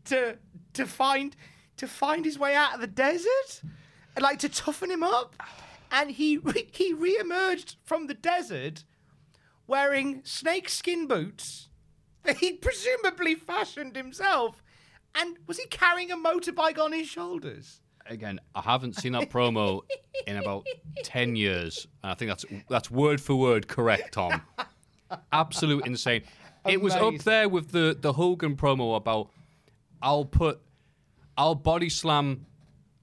to to find to find his way out of the desert, and like to toughen him up. And he re- he reemerged from the desert wearing snakeskin boots that he'd presumably fashioned himself. And was he carrying a motorbike on his shoulders? Again, I haven't seen that promo in about ten years, and I think that's that's word for word correct, Tom. Absolute insane. It was up there with the the Hogan promo about I'll put I'll body slam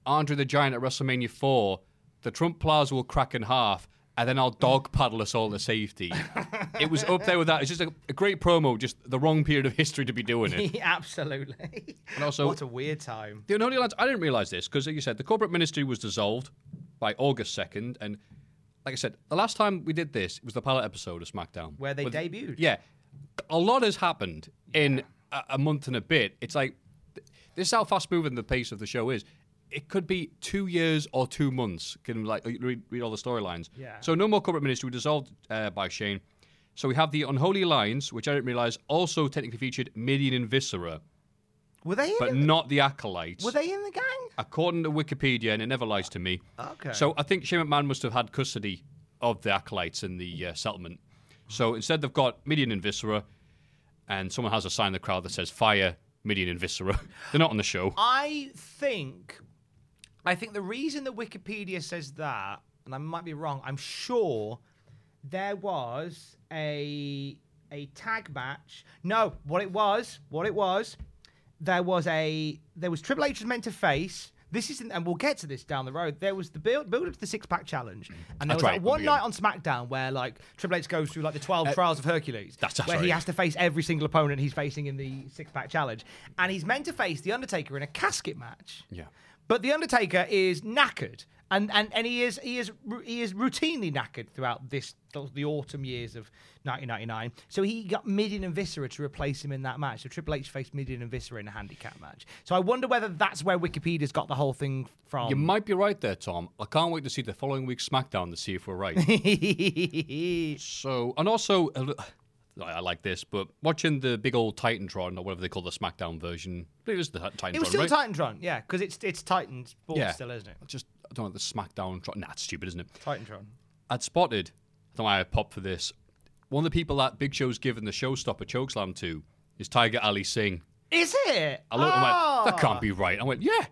Andre the Giant at WrestleMania four. The Trump Plaza will crack in half, and then I'll dog paddle us all to safety. it was up there with that. It's just a, a great promo, just the wrong period of history to be doing it. Absolutely. And also, what a weird time. the Unholy Alliance, I didn't realize this because, like you said, the corporate ministry was dissolved by August 2nd. And like I said, the last time we did this, it was the pilot episode of SmackDown. Where they With- debuted. Yeah. A lot has happened in a, a month and a bit. It's like, this is how fast moving the pace of the show is. It could be two years or two months. Can like read, read all the storylines. Yeah. So no more corporate ministry. We dissolved uh, by Shane. So we have the Unholy Alliance, which I didn't realize also technically featured Mideon and Viscera, Were they in? but not the Acolytes. were they in the gang? According to Wikipedia, and it never lies to me. Okay. So I think Shane McMahon must have had custody of the acolytes in the uh, settlement. So instead, they've got Mideon and Viscera, and someone has a sign in the crowd that says "Fire Mideon and Viscera." They're not on the show. I think, I think the reason that Wikipedia says that, and I might be wrong, I'm sure there was a a tag match. No, what it was, what it was, there was a there was Triple H was meant to face. This isn't, and we'll get to this down the road. There was the build build up to the six pack challenge, and there That's was right, like one night on SmackDown where like Triple H goes through like the twelve uh, trials of Hercules, that's- that's where he has to face every single opponent he's facing in the six pack challenge, and he's meant to face the Undertaker in a casket match. Yeah. But the Undertaker is knackered, and and, and he is he is he is routinely knackered throughout this the autumn years of 1999. So he got Mideon and Viscera to replace him in that match. So Triple H faced Mideon and Viscera in a handicap match. So I wonder whether that's where Wikipedia's got the whole thing from. You might be right there, Tom. I can't wait to see the following week's SmackDown to see if we're right. so, and also, uh, I I like this, but watching the big old Titantron or whatever they call the SmackDown version, it is the Titantron, it was still right? Titantron, yeah, because it's it's Titan Sports yeah, still, isn't it? Just I don't know the SmackDown. Tron- Nah, it's stupid, isn't it? Titantron. I'd spotted. I don't know why I popped for this. One of the people that Big Show's given the showstopper chokeslam to is Tiger Ali Singh. Is it? I looked, I'm like, that Ah. can't be right. I went, yeah.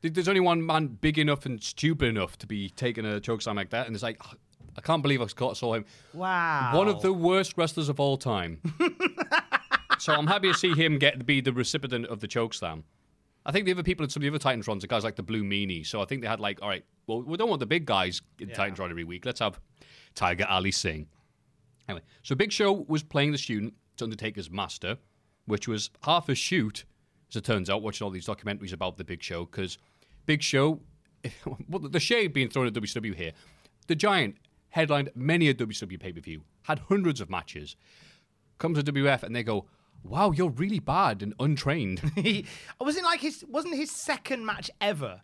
There's only one man big enough and stupid enough to be taking a chokeslam like that, and it's like, I can't believe I saw saw him. Wow. One of the worst wrestlers of all time. so I'm happy to see him get be the recipient of the choke slam. I think the other people in some of the other Titantrons are guys like the Blue Meanie. So I think they had like, all right, well, we don't want the big guys in Titantron every week. Let's have Tiger Ali Singh. Anyway, so Big Show was playing the student to Undertaker's master, which was half a shoot, as it turns out, watching all these documentaries about the Big Show, because Big Show, well, the shade being thrown at WCW here, the Giant headlined many a WCW pay per view, had hundreds of matches, comes to WF and they go, wow, you're really bad and untrained. He, wasn't like his wasn't his second match ever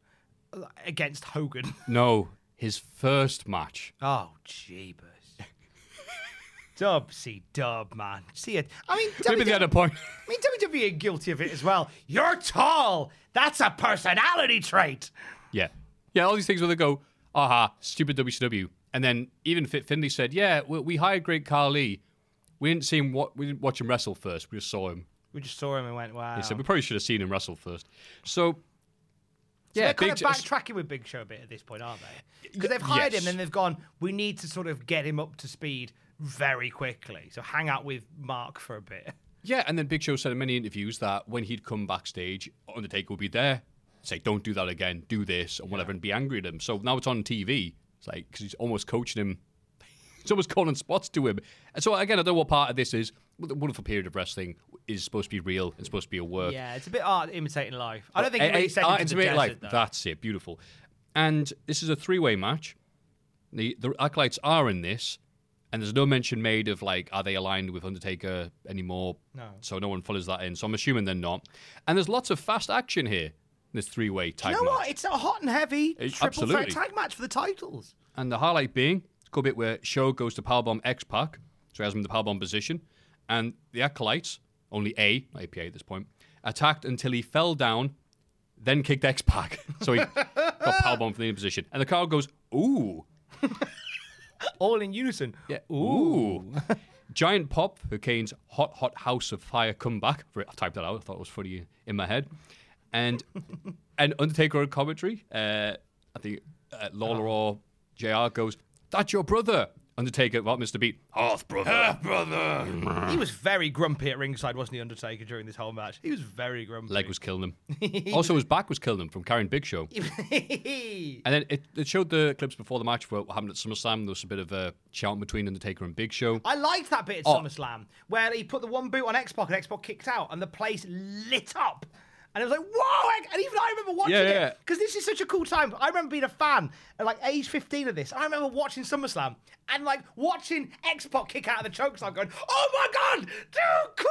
against Hogan. no, his first match. Oh, jeebus. dub, see dub, man. See it. I mean, Maybe they had a point. I mean, WWE guilty of it as well. You're tall. That's a personality trait. Yeah. Yeah, all these things where they go, aha, stupid WCW. And then even Fit Finlay said, yeah, we, we hired Great Khali. We didn't see him, wa- we didn't watch him wrestle first. We just saw him. We just saw him and went, wow. He said, we probably should have seen him wrestle first. So, So yeah, they're kind Big of Sh- backtracking with Big Show a bit at this point, aren't they? Because they've hired Yes. him, and they've gone. We need to sort of get him up to speed very quickly. So hang out with Mark for a bit. Yeah, and then Big Show said in many interviews that when he'd come backstage, Undertaker would be there, say, "Don't do that again, do this," or whatever, and be angry at him. So now it's on TV. It's like because he's almost coaching him. He's almost calling spots to him. And so again, I don't know what part of this is. The wonderful period of wrestling is supposed to be real and supposed to be a work. Yeah, it's a bit art imitating life. I don't think really eh, art him to into the real desert, life. though. That's it. Beautiful. And this is a three-way match. The the acolytes are in this, and there's no mention made of like are they aligned with Undertaker anymore. No. So no one follows that in. So I'm assuming they're not. And there's lots of fast action here. This three-way tag You know match. what? It's a hot and heavy Eh, triple absolutely. threat tag match for the titles. And the highlight being a cool bit where Show goes to powerbomb X Pac, so he has him in the powerbomb position, and the acolytes, only A, not APA at this point, attacked until he fell down, then kicked X Pac, so he got powerbomb from the position, and the crowd goes ooh, All in unison. yeah, ooh. Giant pop for Kane's hot, hot House of Fire comeback. I typed that out. I thought it was funny in my head. And and Undertaker commentary. Uh, I think uh, Lawler or Jr. goes, "That's your brother." Undertaker, well, Mr. Beat, half brother, brother. He was very grumpy at ringside, wasn't he, Undertaker, during this whole match? He was very grumpy. Leg was killing him. also, his back was killing him from carrying Big Show. And then it, it showed the clips before the match what happened at SummerSlam. There was a bit of a shout between Undertaker and Big Show. I liked that bit at Oh. SummerSlam where he put the one boot on X Pac and X Pac kicked out and the place lit up. And it was like, whoa! And even I remember watching Yeah, yeah. it because this is such a cool time. I remember being a fan at like age 15 of this. I remember watching SummerSlam and like watching X Pac kick out of the chokeslam going, oh my God, dude, come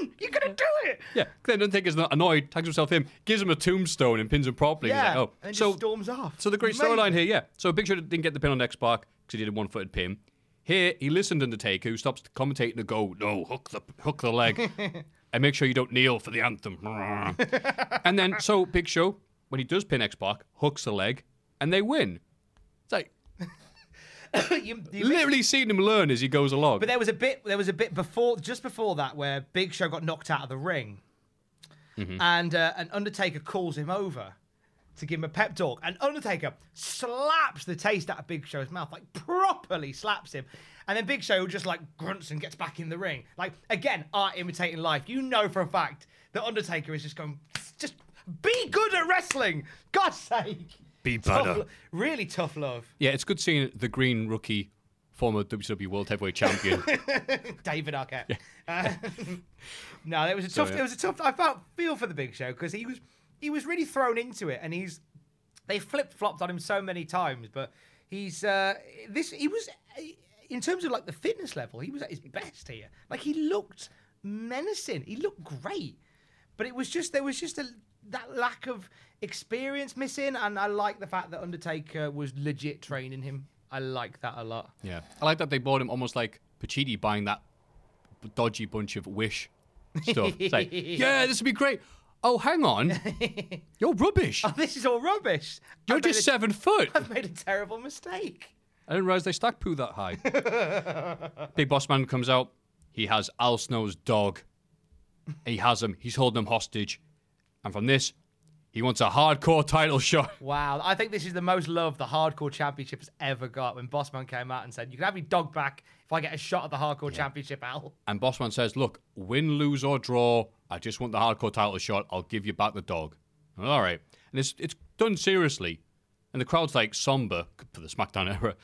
on! You're going to do it! Yeah, then Undertaker's not annoyed, tags himself in, gives him a tombstone and pins him properly. He's Yeah, like, oh. and so, storms off. So the great storyline here, yeah. So a Big Show didn't get the pin on X Pac because he did a one footed pin. Here, he listened to Undertaker, who stops commentating to go, no, hook the hook the leg, and make sure you don't kneel for the anthem. and then, so Big Show, when he does pin X Pac, hooks a leg, and they win. It's like You- you- literally seen him learn as he goes along. But there was a bit. There was a bit before, just before that, where Big Show got knocked out of the ring, Mm-hmm. and uh, an Undertaker calls him over to give him a pep talk, and Undertaker slaps the taste out of Big Show's mouth, like properly slaps him, and then Big Show just like grunts and gets back in the ring. Like again, art imitating life. You know for a fact that Undertaker is just going, just be good at wrestling. God's sake. Be better. lo- really tough love. yeah, it's good seeing the green rookie, former WWE World Heavyweight Champion. David Arquette. Uh, no, it was a tough. yeah. It was a tough. I felt feel for the Big Show because he was he was really thrown into it, and he's they flip flopped on him so many times, but he's uh, this. He was in terms of like the fitness level, he was at his best here. Like he looked menacing. He looked great, but it was just there was just a that lack of experience missing, and I like the fact that Undertaker was legit training him. I like that a lot. Yeah, I like that they bought him almost like Pachidi buying that dodgy bunch of Wish stuff. It's like, yeah, this would be great. Oh, hang on, you're rubbish. Oh, this is all rubbish. You're I've made just a- seven foot. I've made a terrible mistake. I didn't realize they stack poo that high. Big Boss Man comes out. He has Al Snow's dog. He has him. He's holding him hostage. And from this, He wants a hardcore title shot. Wow, I think this is the most love the Hardcore Championship has ever got. When Bossman came out and said, "You can have your dog back if I get a shot at the Hardcore Championship, Al." And Bossman says, Look, win, lose, or draw, I just want the hardcore title shot. I'll give you back the dog. All right. And it's, it's done seriously. And the crowd's like somber for the SmackDown era.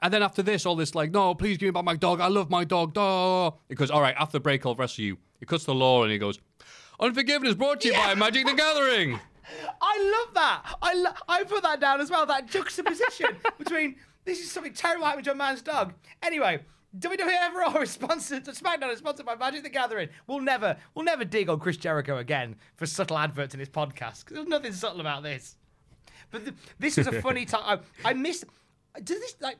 And then after this, all this like, no, please give me back my dog. I love my dog. Duh. It goes, all right, after the break, I'll wrestle you. He cuts the law and he goes, Unforgiven is brought to you by Magic the Gathering. I love that. I lo- I put that down as well. That juxtaposition between this is something terrible happening to a man's dog. Anyway. WWE Raw is sponsored. SmackDown is sponsored by Magic the Gathering. We'll never, we'll never dig on Chris Jericho again for subtle adverts in his podcast. there's nothing subtle about this. But th- this was a funny time. I, I miss. Does this like?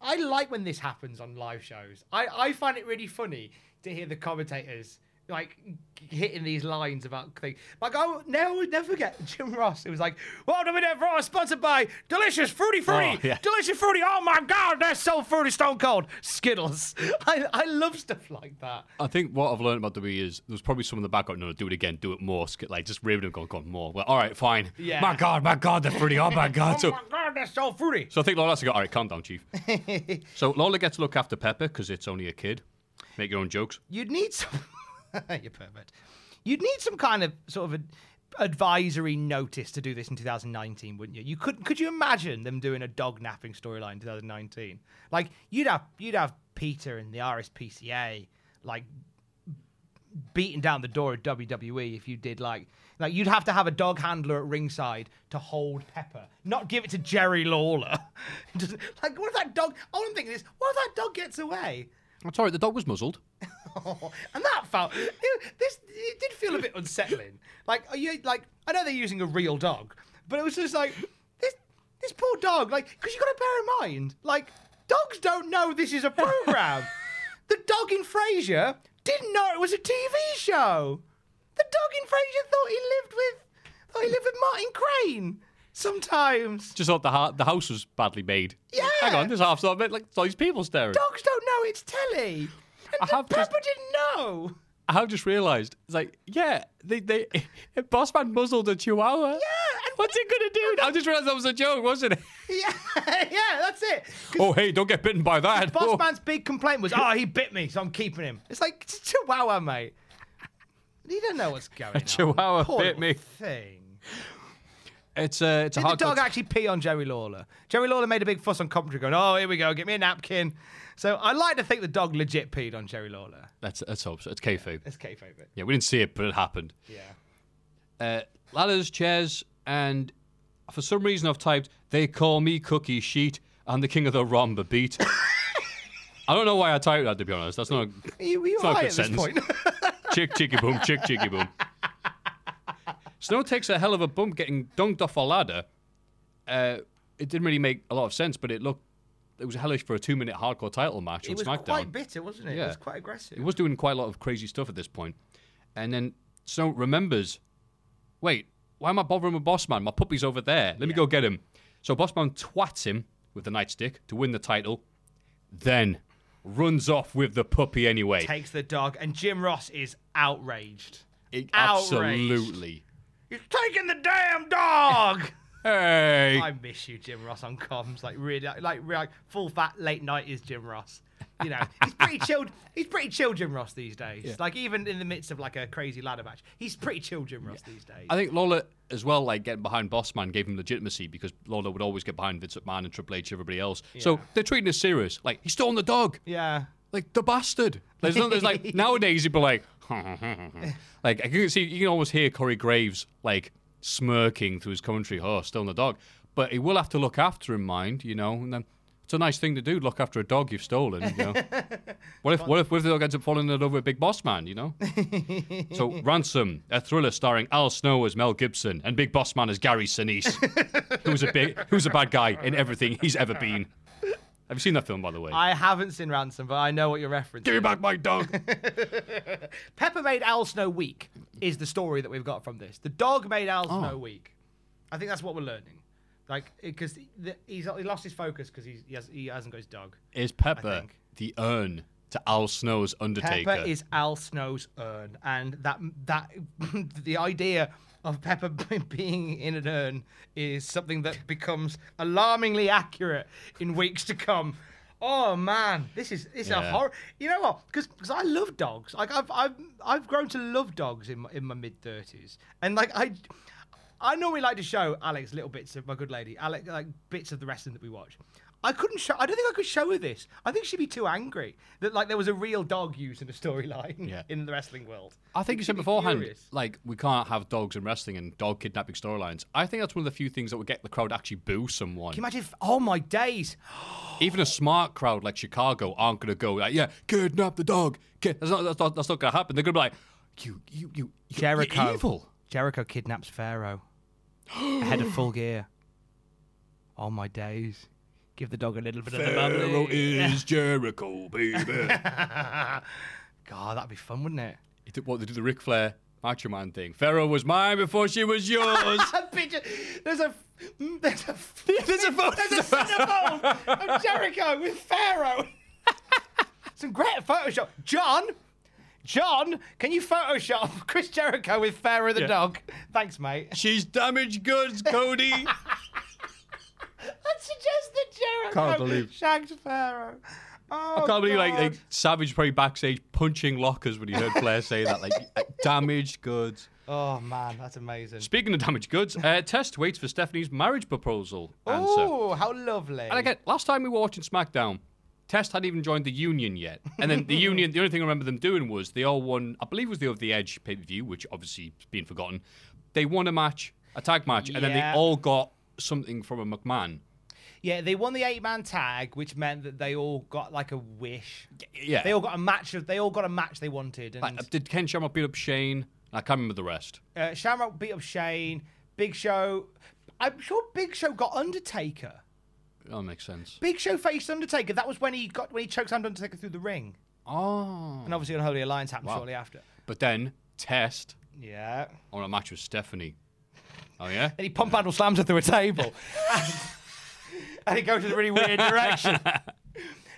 I like when this happens on live shows. I, I find it really funny to hear the commentators like hitting these lines about things. Like I would never, would never forget Jim Ross. It was like, "Well, WWE Raw is sponsored by Delicious Fruity Fruity, Oh, yeah. Delicious Fruity. Oh my God, they're so fruity, Stone Cold Skittles." I, I love stuff like that. I think what I've learned about WWE is there's probably some in the background. No, do it again, do it more. Like just raving and going, going more. Well, all right, fine. Yeah. My God, my God, they're fruity. Oh my God. Oh So, my God, they're so fruity. so I think Lawler has to go. All right, calm down, Chief. so Lawler gets to look after Pepper because it's only a kid. Make your own jokes. You'd need some. you pervert. You'd need some kind of sort of a advisory notice to do this in 2019, wouldn't you? You could. Could you imagine them doing a dog napping storyline in 2019? Like you'd have you'd have PETA and the RSPCA like beating down the door of WWE if you did like like you'd have to have a dog handler at ringside to hold Pepper, not give it to Jerry Lawler. Just- like what if that dog? All I'm thinking is, what if that dog gets away? I'm sorry, The dog was muzzled. and that felt this it did feel a bit unsettling. Like are you like I know they're using a real dog, but it was just like this this poor dog. Like because you got to bear in mind, like dogs don't know this is a program. the dog in Frasier didn't know it was a TV show. The dog in Frasier thought he lived with thought he lived with Martin Crane. Sometimes Just thought the, ha- the house was badly made. Yeah. Hang on, there's half sort of it. Like, all these people staring. dogs don't know it's telly. I have Pepper just- didn't know. I have just realised. It's like, yeah, they, they, Bossman muzzled a chihuahua. Yeah. What's it going to do? I just realised that was a joke, wasn't it? Yeah, yeah, that's it. Oh, hey, don't get bitten by that. Boss Oh. big complaint was, "Oh, he bit me, so I'm keeping him." It's like it's a Chihuahua, mate. You don't know what's going on. Chihuahua Poor bit me. Thing. It's, uh, it's a Did the hard dog actually pee on Jerry Lawler? Jerry Lawler made a big fuss on commentary, going, "Oh, here we go, get me a napkin." So I like to think the dog legit peed on Jerry Lawler. Let's, let's hope so. It's kayfabe. That's K favorite. Yeah, we didn't see it, but it happened. Yeah. Uh, ladders, chairs, and for some reason I've typed, they call me Cookie Sheet. I'm the king of the Romba beat. I don't know why I typed that, to be honest. That's not Are you, are you It's not a good at this sentence. point? chick, chicky boom, chick, chicky boom. Snow takes a hell of a bump getting dunked off a ladder. Uh, it didn't really make a lot of sense, but it looked it was hellish for a two minute hardcore title match it on was SmackDown. quite bitter, wasn't it? Yeah. It was quite aggressive. He was doing quite a lot of crazy stuff at this point. And then Snow remembers, wait, why am I bothering with Bossman? My puppy's over there. Let me go get him. So Bossman twats him with the nightstick to win the title, then runs off with the puppy anyway. Takes the dog, and Jim Ross is outraged. It- outraged. absolutely. He's taking the damn dog. Hey. I miss you, Jim Ross on comms. Like really, like, like full fat late night is Jim Ross. You know, he's pretty chilled. He's pretty chill, Jim Ross these days. Like even in the midst of like a crazy ladder match, he's pretty chill, Jim Ross these days. I think Lawler as well, like getting behind Bossman, gave him legitimacy because Lawler would always get behind Vince McMahon and Triple H, everybody else. So they're treating us serious. Like he's stolen the dog. yeah. Like the bastard. There's, no, there's like nowadays you'd be like, like I can see you can almost hear Corey Graves like smirking through his commentary. Oh, still in the dog, but he will have to look after him, mind you know. And then it's a nice thing to do, look after a dog you've stolen. You know, what if what if what if the dog ends up falling in love with Big Boss Man? You know. so Ransom, a thriller starring Al Snow as Mel Gibson and Big Boss Man as Gary Sinise, who's a big who's a bad guy in everything he's ever been. Have you seen that film, by the way? I haven't seen Ransom, but I know what you're referencing. Give me back my dog. Pepper made Al Snow weak is the story that we've got from this. The dog made Al Oh. Snow weak. I think that's what we're learning. Like, because he's he lost his focus because he has, he hasn't got his dog. Is Pepper the urn to Al Snow's Undertaker? Pepper is Al Snow's urn, and that that the idea of Pepper being in an urn is something that becomes alarmingly accurate in weeks to come. Oh man, this is this is a horror. You know what? Because I love dogs. Like I've I've I've grown to love dogs in my, in my mid thirties, and like I. I normally like to show Alex little bits of my good lady, Alex, like bits of the wrestling that we watch. I couldn't show. I don't think I could show her this. I think she'd be too angry that like there was a real dog used in a storyline Yeah. in the wrestling world. I think you said be beforehand, furious. like we can't have dogs in wrestling and dog kidnapping storylines. I think that's one of the few things that would get the crowd to actually boo someone. Can you imagine? If, oh my days! Even a smart crowd like Chicago aren't going to go like, "Yeah, kidnap the dog." Kid. That's not that's not, that's not going to happen. They're going to be like, "You, you, you, you Jericho. you're evil." Jericho kidnaps Pharaoh ahead of full gear. Oh my days! Give the dog a little bit of the Pharaoh bubbly. is Jericho, baby. God, that'd be fun, wouldn't it? He did what they did the Ric Flair Macho Man thing. Pharaoh was mine before she was yours. Picture. There's a. Mm, there's a. There's a photo. There's a centerfold of Jericho with Pharaoh. Some great Photoshop. John, John, can you Photoshop Chris Jericho with Pharaoh the Yeah. dog? Thanks, mate. She's damaged goods, Cody. That suggest that Jericho Can't believe- shagged Pharaoh. Oh, I can't believe like, God. like Savage probably backstage punching lockers when he heard Flair say that. Like damaged goods. Oh man, that's amazing. Speaking of damaged goods, uh, Test waits for Stephanie's marriage proposal answer. Oh, how lovely. And again, last time we were watching SmackDown, Test hadn't even joined the Union yet. And then the Union, the only thing I remember them doing was they all won, I believe it was the Over the Edge pay per view, which obviously has been forgotten. They won a match, a tag match, and then they all got something from a McMahon. Yeah, they won the eight-man tag, which meant that they all got like a wish. Yeah. They all got a match. Of, they all got a match they wanted. And Like, did Ken Shamrock beat up Shane? I can't remember the rest. uh, Shamrock beat up Shane. Big Show. I'm sure Big Show got Undertaker. That makes sense. Big Show faced Undertaker. That was when he got when he choked Undertaker through the ring. Oh. And obviously, Unholy Alliance happened Wow. shortly after. But then Test Yeah. on a match with Stephanie. Oh yeah. And he pump handle slams her through a table. and, and it goes in a really weird direction.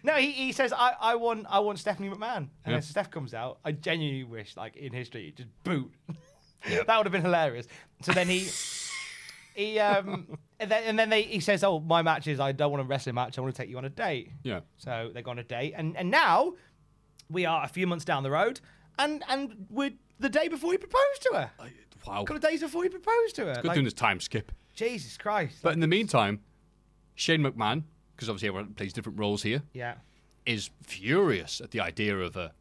No, he, he says, I, I want I want Stephanie McMahon. And then Steph comes out. I genuinely wish, like in history, just boot. that would have been hilarious. So then he he um and then, and then they, he says, Oh, my match is I don't want a wrestling match, I want to take you on a date. Yeah. So they go on a date, and and now we are a few months down the road, and and we're the day before he proposed to her. Wow. A couple of days before he proposed to her. Good Like, doing this time skip. Jesus Christ. But in the meantime, Shane McMahon, because obviously everyone plays different roles here, yeah. is furious at the idea of a,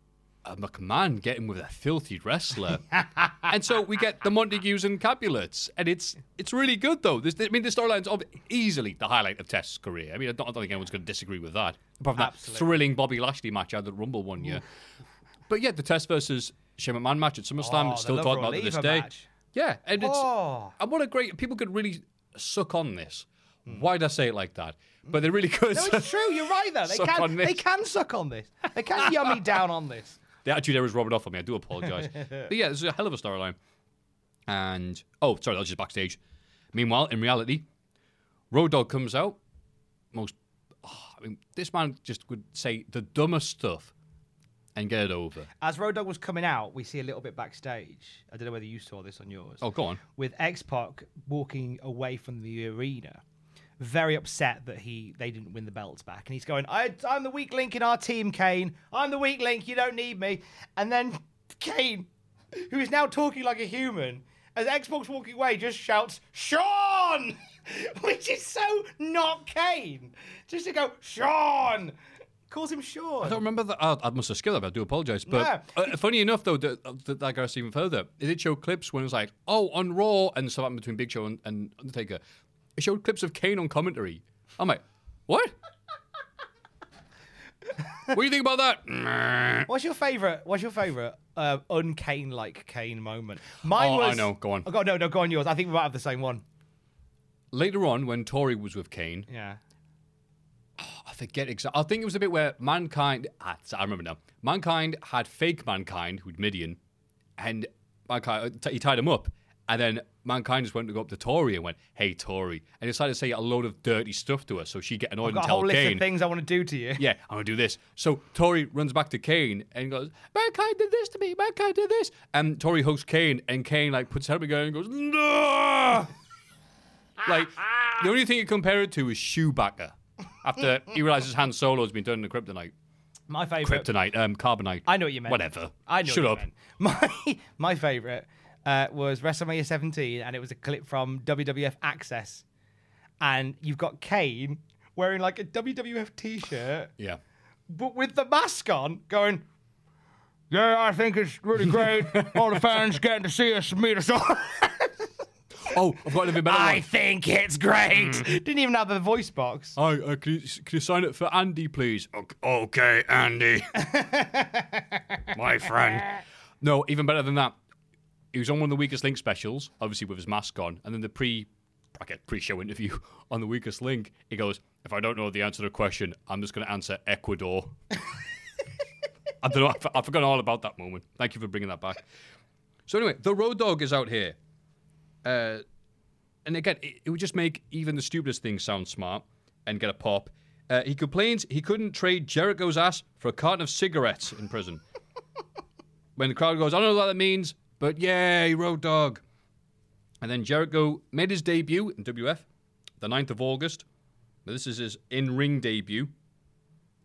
a McMahon getting with a filthy wrestler. and so we get the Montagues and Capulets. And it's it's really good, though. This, I mean, the storyline's easily the highlight of Test's career. I mean, I don't, I don't think anyone's going to disagree with that. Apart from that thrilling Bobby Lashley match out of the Rumble one year. But yeah, the Test versus Shane McMahon match at SummerSlam Oh, is still talked about to this day. match. Yeah, and it's Oh. and what a great people could really suck on this. Why did I say it like that? But they really could. No, it's true. You're right, though. They can, they can suck on this. They can yummy down on this. The attitude there was rubbing off on me. I do apologise. but yeah, this is a hell of a storyline. And oh, sorry, that was just backstage. Meanwhile, in reality, Road Dogg comes out. Most, oh, I mean, this man just would say the dumbest stuff and get it over. As Road Dogg was coming out, we see a little bit backstage. I don't know whether you saw this on yours. Oh, go on. With X Pac walking away from the arena, very upset that he they didn't win the belts back, and he's going, I, "I'm the weak link in our team, Kane. I'm the weak link. You don't need me." And then Kane, who is now talking like a human, as X Pac's walking away, just shouts, "Sean!" Which is so not Kane. Just to go, Sean! Calls him Sean. I don't remember that. I, I must have skipped that. I do apologise. But No. uh, funny enough, though, that, that, that goes even further. It did show clips when it was like, oh, on Raw, and stuff happened between Big Show and, and Undertaker. It showed clips of Kane on commentary. I'm like, what? what do you think about that? What's your favorite? What's your favorite uh, uncane like Kane moment? Mine was. Oh, I was. know. Go on. Oh, go, no, no, go on yours. I think we might have the same one. Later on, when Tori was with Kane, Yeah. I forget exactly. I think it was a bit where Mankind. Ah, I remember now. Mankind had fake Mankind, who'd Mideon, and Mankind, uh, he tied him up. And then Mankind just went to go up to Tori and went, "Hey, Tori," and decided to say a load of dirty stuff to her, so she get annoyed I've got and a tell whole list of things I want to do to you. "Yeah, I'm gonna do this." So Tori runs back to Kane and goes, "Mankind did this to me. Mankind did this." And Tori hugs Kane, and Kane like puts head up again and goes, "No!" like the only thing you compare it to is Chewbacca. After he realizes Han Solo's been turned into Kryptonite. My favorite. Kryptonite, um, Carbonite. I know what you meant. Whatever. I know. Shut what up. You meant. My my favorite uh, was WrestleMania 17, and it was a clip from WWF Access, and you've got Kane wearing like a WWF T-shirt, Yeah. but with the mask on, going. Yeah, I think it's really great. All the fans getting to see us meet us all. Oh, I've got an even better I one. think it's great. Didn't even have a voice box. Hi, uh, can, you, can you sign it for Andy, please? Okay, okay Andy. My friend. No, even better than that. He was on one of the Weakest Link specials, obviously with his mask on, and then the pre bracket pre-show interview on the Weakest Link, he goes, "If I don't know the answer to the question, I'm just going to answer Ecuador." I don't know. I've, I've forgotten all about that moment. Thank you for bringing that back. So anyway, the Road Dogg is out here. Uh, and again, it, it would just make even the stupidest things sound smart and get a pop. Uh, he complains he couldn't trade Jericho's ass for a carton of cigarettes in prison. when the crowd goes, I don't know what that means, but yay, Road Dogg. And then Jericho made his debut in WF the 9th of August. This is his in ring debut.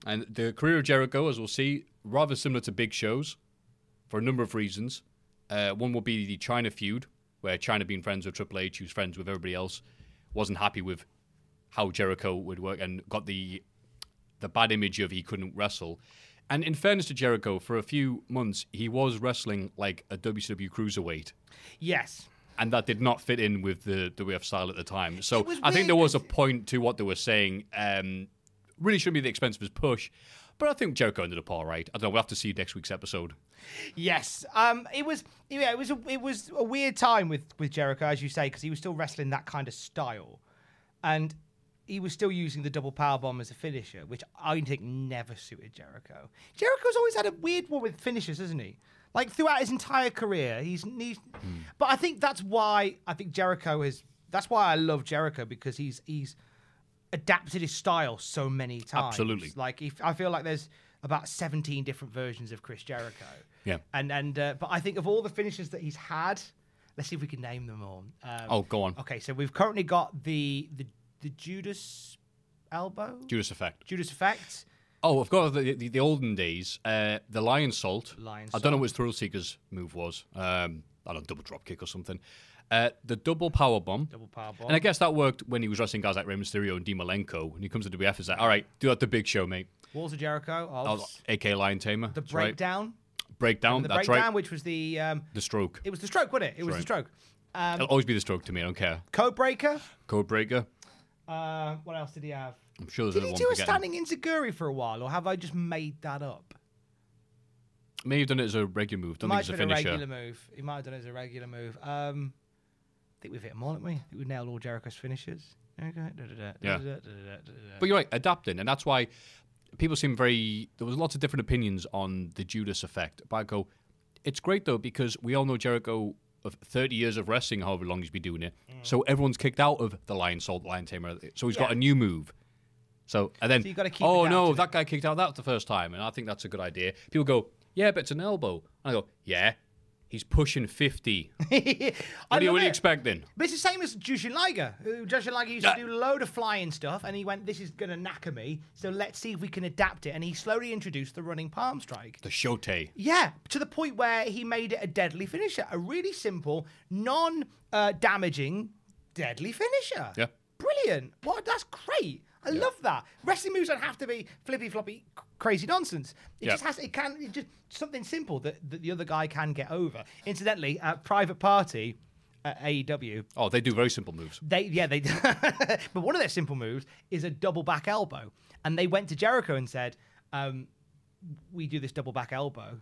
And the career of Jericho, as we'll see, rather similar to Big Show's for a number of reasons. Uh, one will be the Chyna feud, where Chyna, being friends with Triple H, who's friends with everybody else, wasn't happy with how Jericho would work and got the the bad image of he couldn't wrestle. And in fairness to Jericho, for a few months he was wrestling like a WCW cruiserweight, Yes. and that did not fit in with the WF style at the time. So I think there was a point to what they were saying. Um, really shouldn't be the expense of his push, but I think Jericho ended up all right. I don't know. We'll have to see next week's episode. Yes, um, it was. Yeah, it was. A, it was a weird time with with Jericho, as you say, because he was still wrestling that kind of style, and he was still using the double power bomb as a finisher, which I think never suited Jericho. Jericho's always had a weird one with finishers, hasn't he? Like throughout his entire career, he's. he's But I think that's why I think Jericho is. That's why I love Jericho because he's he's adapted his style so many times. Absolutely. Like if I feel like there's about 17 different versions of Chris Jericho. Yeah. And and uh, but I think of all the finishes that he's had, let's see if we can name them all. Um, Oh, go on. Okay, so we've currently got the the the Judas elbow, Judas Effect. Judas effect. Oh, I've got the, the, the olden days. Uh, the Lionsault. Lion I don't know Salt. what his Thrill Seeker's move was. Um, I don't know, double drop kick or something. Uh, the double power bomb. Double power bomb. And I guess that worked when he was wrestling guys like Rey Mysterio and Dean Malenko. And he comes to WF and says, all right, do that the big show, mate. Walls of Jericho. Oh, AK Lion Tamer. the that's right. breakdown. Breakdown, The that's breakdown, right. which was the um, The stroke. it was the stroke, wasn't it? It was the stroke. Um, It'll always be the stroke to me, I don't care. code breaker. Code Breaker. Uh, what else did he have? I'm sure there's Did another he do a standing enzuigiri for a while, or have I just made that up? May have done it as a regular move. Don't might think it's a been a finisher. regular move. He might have done it as a regular move. Um, I think we've hit them all, haven't we? I think we've nailed all Jericho's finishes. Yeah. But you're right, adapting, and that's why people seem very. There was lots of different opinions on the Judas effect. But I go, it's great though because we all know Jericho of 30 years of wrestling, however long he's been doing it. So everyone's kicked out of the Lionsault, Lion Tamer. So he's got a new move. So and then, So you gotta keep oh no, that guy kicked out that the first time, and I think that's a good idea. People go, yeah, but it's an elbow. And I go, yeah, he's pushing 50. I What do you, what do you it. expect then? But it's the same as Jushin Liger. who- Jushin Liger used Yeah. to do a load of flying stuff, and he went, "This is going to knacker me." So let's see if we can adapt it. And he slowly introduced the running palm strike. The Shote. Yeah, to the point where he made it a deadly finisher, a really simple, non-damaging, uh, deadly finisher. Yeah. brilliant. What? That's great. I love that. Wrestling moves don't have to be flippy floppy, crazy nonsense. It Yeah. just has. It can. It just something simple that, that the other guy can get over. Incidentally, at Private Party at AEW, Oh, they do very simple moves. they yeah they but one of their simple moves is a double back elbow and they went to jericho and said um, we do this double back elbow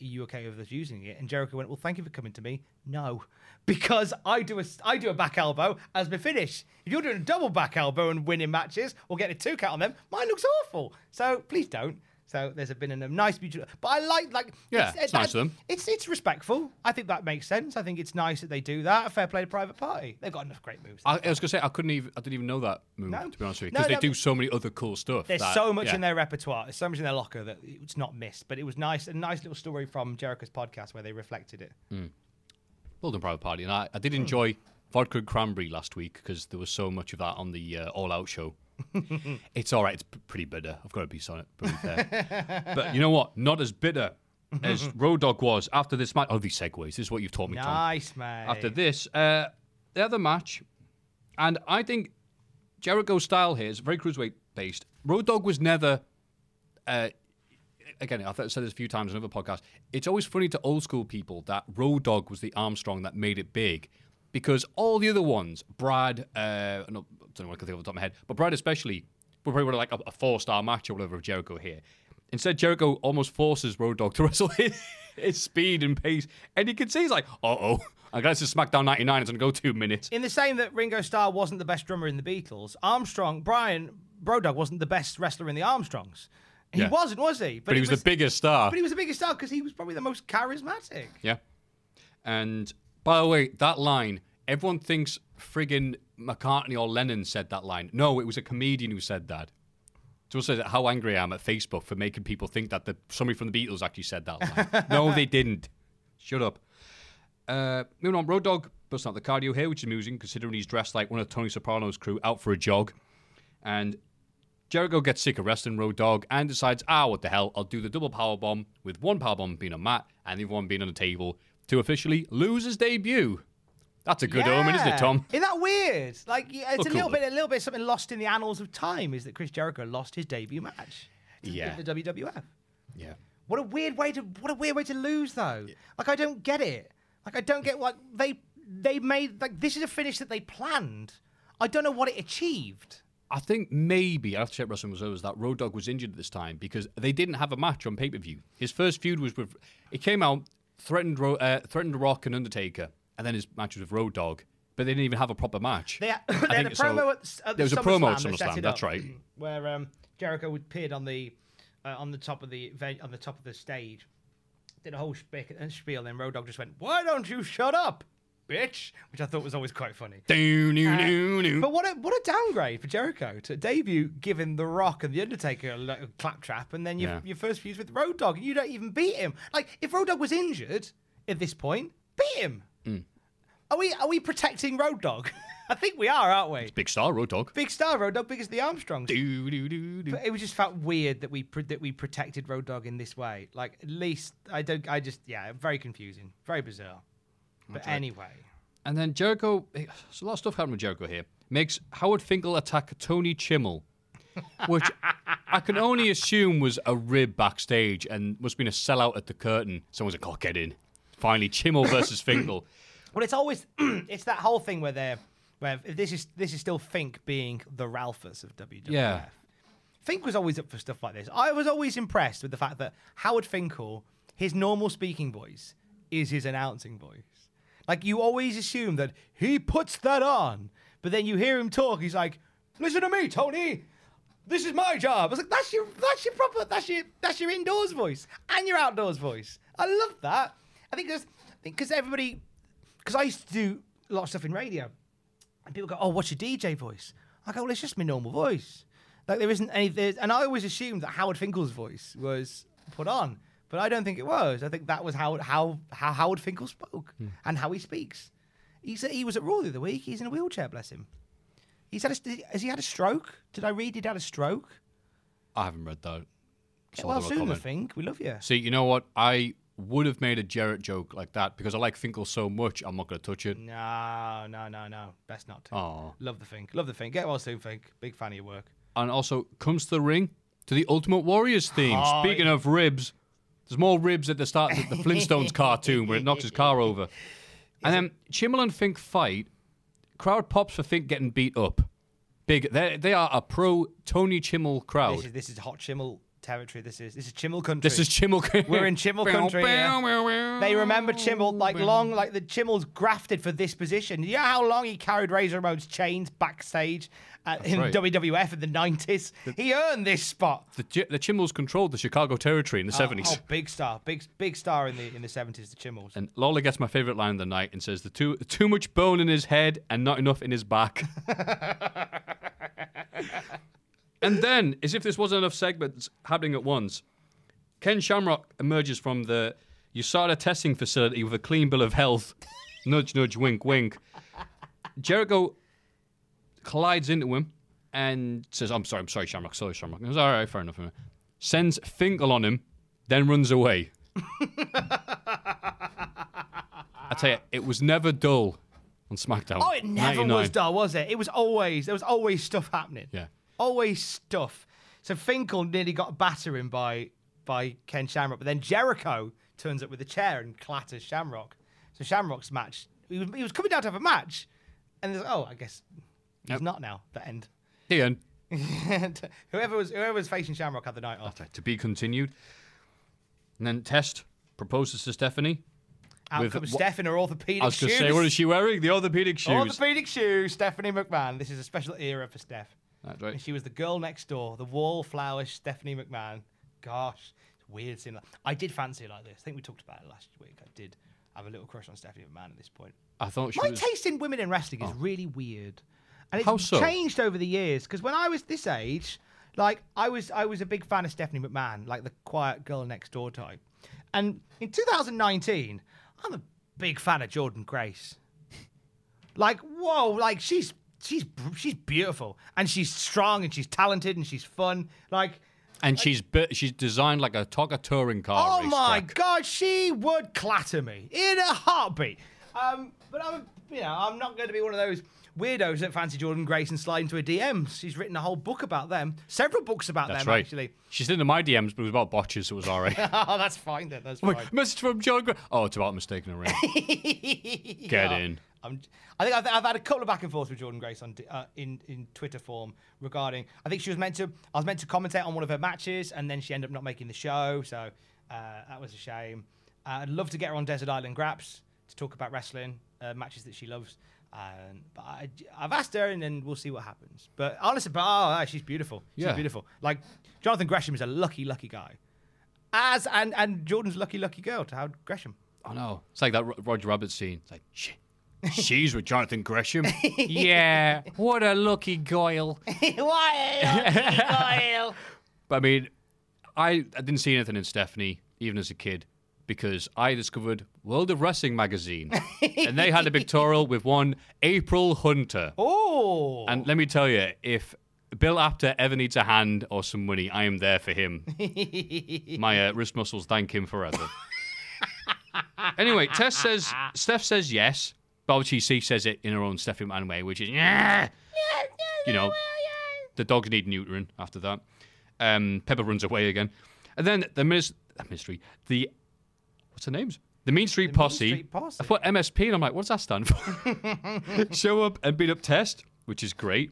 are you okay with us using it? And jericho went well thank you for coming to me. No because i do a i do a back elbow as my finish. If you're doing a double back elbow and winning matches or getting a two count on them mine looks awful. So please don't So there's a been a nice, beautiful. But I like like Yeah, it's nice of them. It's it's respectful. I think that makes sense. I think it's nice that they do that. A fair play to Private Party. They've got enough great moves. I, I was gonna say I couldn't even I didn't even know that move No. to be honest with you No, because they no, do so many other cool stuff. There's that- so much yeah. in their repertoire. There's so much in their locker that it's not missed. But it was nice, a nice little story from Jericho's podcast where they reflected it. Well done, Private Party. And I, I did enjoy vodka and cranberry last week because there was so much of that on the uh, All Out show. it's all right. It's p- pretty bitter. I've got to be. Pretty fair. but you know what? Not as bitter as Road Dogg was after this match. Oh, these segues. This is what you've taught me, Tom. Nice, mate. After this, uh, the other match, and I think Jericho's style here is very cruiserweight based. Road Dogg was never. Uh, again, I've said this a few times on other podcasts. It's always funny to old school people that Road Dogg was the Armstrong that made it big, because all the other ones, Brad, uh, no, I don't know what I can think of off the top of my head, but Brad especially, were probably like a, a four star match or whatever of Jericho here. Instead, Jericho almost forces Road Dogg to wrestle his, his speed and pace, and you can see he's like, "Uh oh, I guess it's SmackDown '99. It's gonna go two minutes." In the same that Ringo Starr wasn't the best drummer in the Beatles, Armstrong, Brian Brodog wasn't the best wrestler in the Armstrongs. He Yeah. wasn't, was he? But he it was, the biggest star. But he was the biggest star because he was probably the most charismatic. Yeah. And by the way, that line, everyone thinks friggin' McCartney or Lennon said that line. No, it was a comedian who said that. So says how angry I am at Facebook for making people think that the, somebody from the Beatles actually said that line. no, they didn't. Shut up. Uh, moving on, Road Dogg busting out the cardio here, which is amusing considering he's dressed like one of Tony Soprano's crew out for a jog. And Jericho gets sick of wrestling Road Dogg and decides, ah, what the hell, I'll do the double power bomb with one power bomb being on Matt and the other one being on the table to officially lose his debut. That's a good omen, isn't it, Tom? Isn't that weird? Like yeah, it's Well, a little cool. bit, a little bit something lost in the annals of time. Is that Chris Jericho lost his debut match? Yeah. in the WWF. Yeah. What a weird way to what a weird way to lose though. Like I don't get it. Like I don't get what they they made like this is a finish that they planned. I don't know what it achieved. I think maybe, I have to check Wrestling Reserves, that Road Dogg was injured at this time because they didn't have a match on pay per view. His first feud was with, it came out, threatened, Ro- uh, threatened Rock and Undertaker, and then his match was with Road Dogg, but they didn't even have a proper match. They, I they had a think so. at, at the There was a promo at SummerSlam that set SummerSlam, it that's right. Where um, Jericho appeared on the uh, on the top of the event, on the top of the stage, did a whole spiel, and spiel, and then Road Dogg just went, "Why don't you shut up, bitch?" Which I thought was always quite funny. Doo, doo, Uh, doo, doo. But what a what a downgrade for Jericho to debut giving The Rock and The Undertaker a little claptrap, and then your, Yeah. your first fuse with Road Dogg, and you don't even beat him. Like if Road Dogg was injured at this point, beat him. Mm. Are we are we protecting Road Dogg? I think we are, aren't we? It's Big star, Road Dogg. Big star Road Dogg, big as the Armstrongs. Doo, doo, doo, doo. But it was just felt weird that we pr- that we protected Road Dogg in this way. Like at least I don't. I just yeah, very confusing, very bizarre. But anyway, And then Jericho, there's a lot of stuff happening with Jericho here. Makes Howard Finkel attack Tony Chimel, which I can only assume was a rib backstage and must have been a sellout at the curtain. Someone's like, oh, get in. Finally, Chimel versus Finkel. Well, it's always it's that whole thing where they're where this is this is still Fink being the Ralphus of WWF. Yeah. Fink was always up for stuff like this. I was always impressed with the fact that Howard Finkel, his normal speaking voice, is his announcing voice. Like you always assume that he puts that on, but then you hear him talk. He's like, "Listen to me, Tony. This is my job." I was like, "That's your that's your proper that's your that's your indoors voice and your outdoors voice." I love that. I think think because everybody because I used to do a lot of stuff in radio, and people go, "Oh, what's your DJ voice?" I go, "Well, it's just my normal voice." Like there isn't any, and I always assumed that Howard Finkel's voice was put on, but I don't think it was. I think that was how how how Howard Finkel spoke hmm. and how he speaks. He's he was at Raw the other week. He's in a wheelchair, bless him. He's had a, has he had a stroke? Did I read he'd had a stroke? I haven't read that. Get well soon, I think. We love you. See, you know what? I would have made a Jarrett joke like that because I like Finkel so much, I'm not going to touch it. No, no, no, no. Best not to. Aw. Love the Fink. Love the Fink. Get well soon, Fink. Big fan of your work. and also comes to the ring to the Ultimate Warriors theme. Speaking of ribs, there's more ribs at the start of the Flintstones cartoon where it knocks his car over. And then Chimel and Fink fight. Crowd pops for Fink getting beat up. Big. They they are a pro Tony Chimel crowd. This is this is Hot Chimel territory. This is this is Chimel country. This is Chimel. We're in Chimel country. yeah. They remember Chimel like long, like the Chimel's grafted for this position. You know how long he carried Razor Ramon's chains backstage at, in right. WWF in the nineties. He earned this spot. The, the Chimels controlled the Chicago territory in the Oh, 70s. Oh, big star, big big star in the in the seventies. The Chimels. And Lawler gets my favorite line of the night and says, "The too too much bone in his head and not enough in his back." and then, as if this wasn't enough segments happening at once, Ken Shamrock emerges from the USADA testing facility with a clean bill of health. nudge, nudge, wink, wink. Jericho collides into him and says, "I'm sorry, I'm sorry, Shamrock, sorry, Shamrock." He goes, "All right, fair enough." Sends Finkel on him, then runs away. I tell you, it was never dull on SmackDown. Oh, it never 99. was dull, was it? It was always there was always stuff happening. Yeah. Always stuff. So Finkel nearly got a battering by by Ken Shamrock, but then Jericho turns up with a chair and clatters Shamrock. So Shamrock's match, he was, he was coming down to have a match, and there's, oh, I guess he's not now. The end. The end. whoever was whoever was facing Shamrock had the night off. To be continued. And then Test proposes to Stephanie. Out with comes Steph in her orthopedic I was going to say, what is she wearing? The orthopedic shoes. Orthopedic shoes, Stephanie McMahon. This is a special era for Steph. That's right. And she was the girl next door, the wallflower Stephanie McMahon. Gosh, it's weird seeing that. I did fancy her like this. I think we talked about it last week. I did have a little crush on Stephanie McMahon at this point. I thought she My was. taste in women in wrestling is oh. really weird, and it's so? changed over the years. Because when I was this age, like I was, I was a big fan of Stephanie McMahon, like the quiet girl next door type. And in 2019, I'm a big fan of Jordynne Grace. Like, whoa, like she's she's she's beautiful and she's strong and she's talented and she's fun. Like, and she's bi- she's designed like a Tonka touring car. oh my racetrack. god, she would clatter me in a heartbeat. Um, but I'm, you know, I'm not going to be one of those weirdos that fancy Jordynne Grace and slide into her DMs. She's written a whole book about them, several books about That's them right. actually. She's into my DMs, but it was about botches, so it was all right. oh, that's fine then. That's Wait, fine. message from Jordynne. Gra- oh, it's about mistaking a ring. Get Yeah. in. I'm, I think I've, I've had a couple of back and forth with Jordynne Grace on uh, in in Twitter form regarding. I think she was meant to. I was meant to commentate on one of her matches, and then she ended up not making the show. So uh, that was a shame. Uh, I'd love to get her on Desert Island Graps to talk about wrestling uh, matches that she loves. Um, but I, I've asked her, and then we'll see what happens. But honestly, but oh, she's beautiful. She's Yeah. beautiful. Like Jonathan Gresham is a lucky, lucky guy. As and and Jordynne's lucky, lucky girl to have Gresham. I know. It's like that Roger Rabbit scene. It's like, shit. She's with Jonathan Gresham. yeah. What a lucky goyle. Why? But I mean, I, I didn't see anything in Stephanie, even as a kid, because I discovered World of Wrestling magazine. and they had a pictorial with one April Hunter. oh, And let me tell you, if Bill Apter ever needs a hand or some money, I am there for him. My uh, wrist muscles thank him forever. anyway, Tess says, Steph says yes. But obviously, she says it in her own Stephanie McMahon way, which is, yeah. You know, the dogs need neutering after that. Um, Pepper runs away again. And then the minis- ministry, the, what's her names? The Mean Street Posse. Street Posse. I put MSP and I'm like, what does that stand for? Show up and beat up Test, which is great.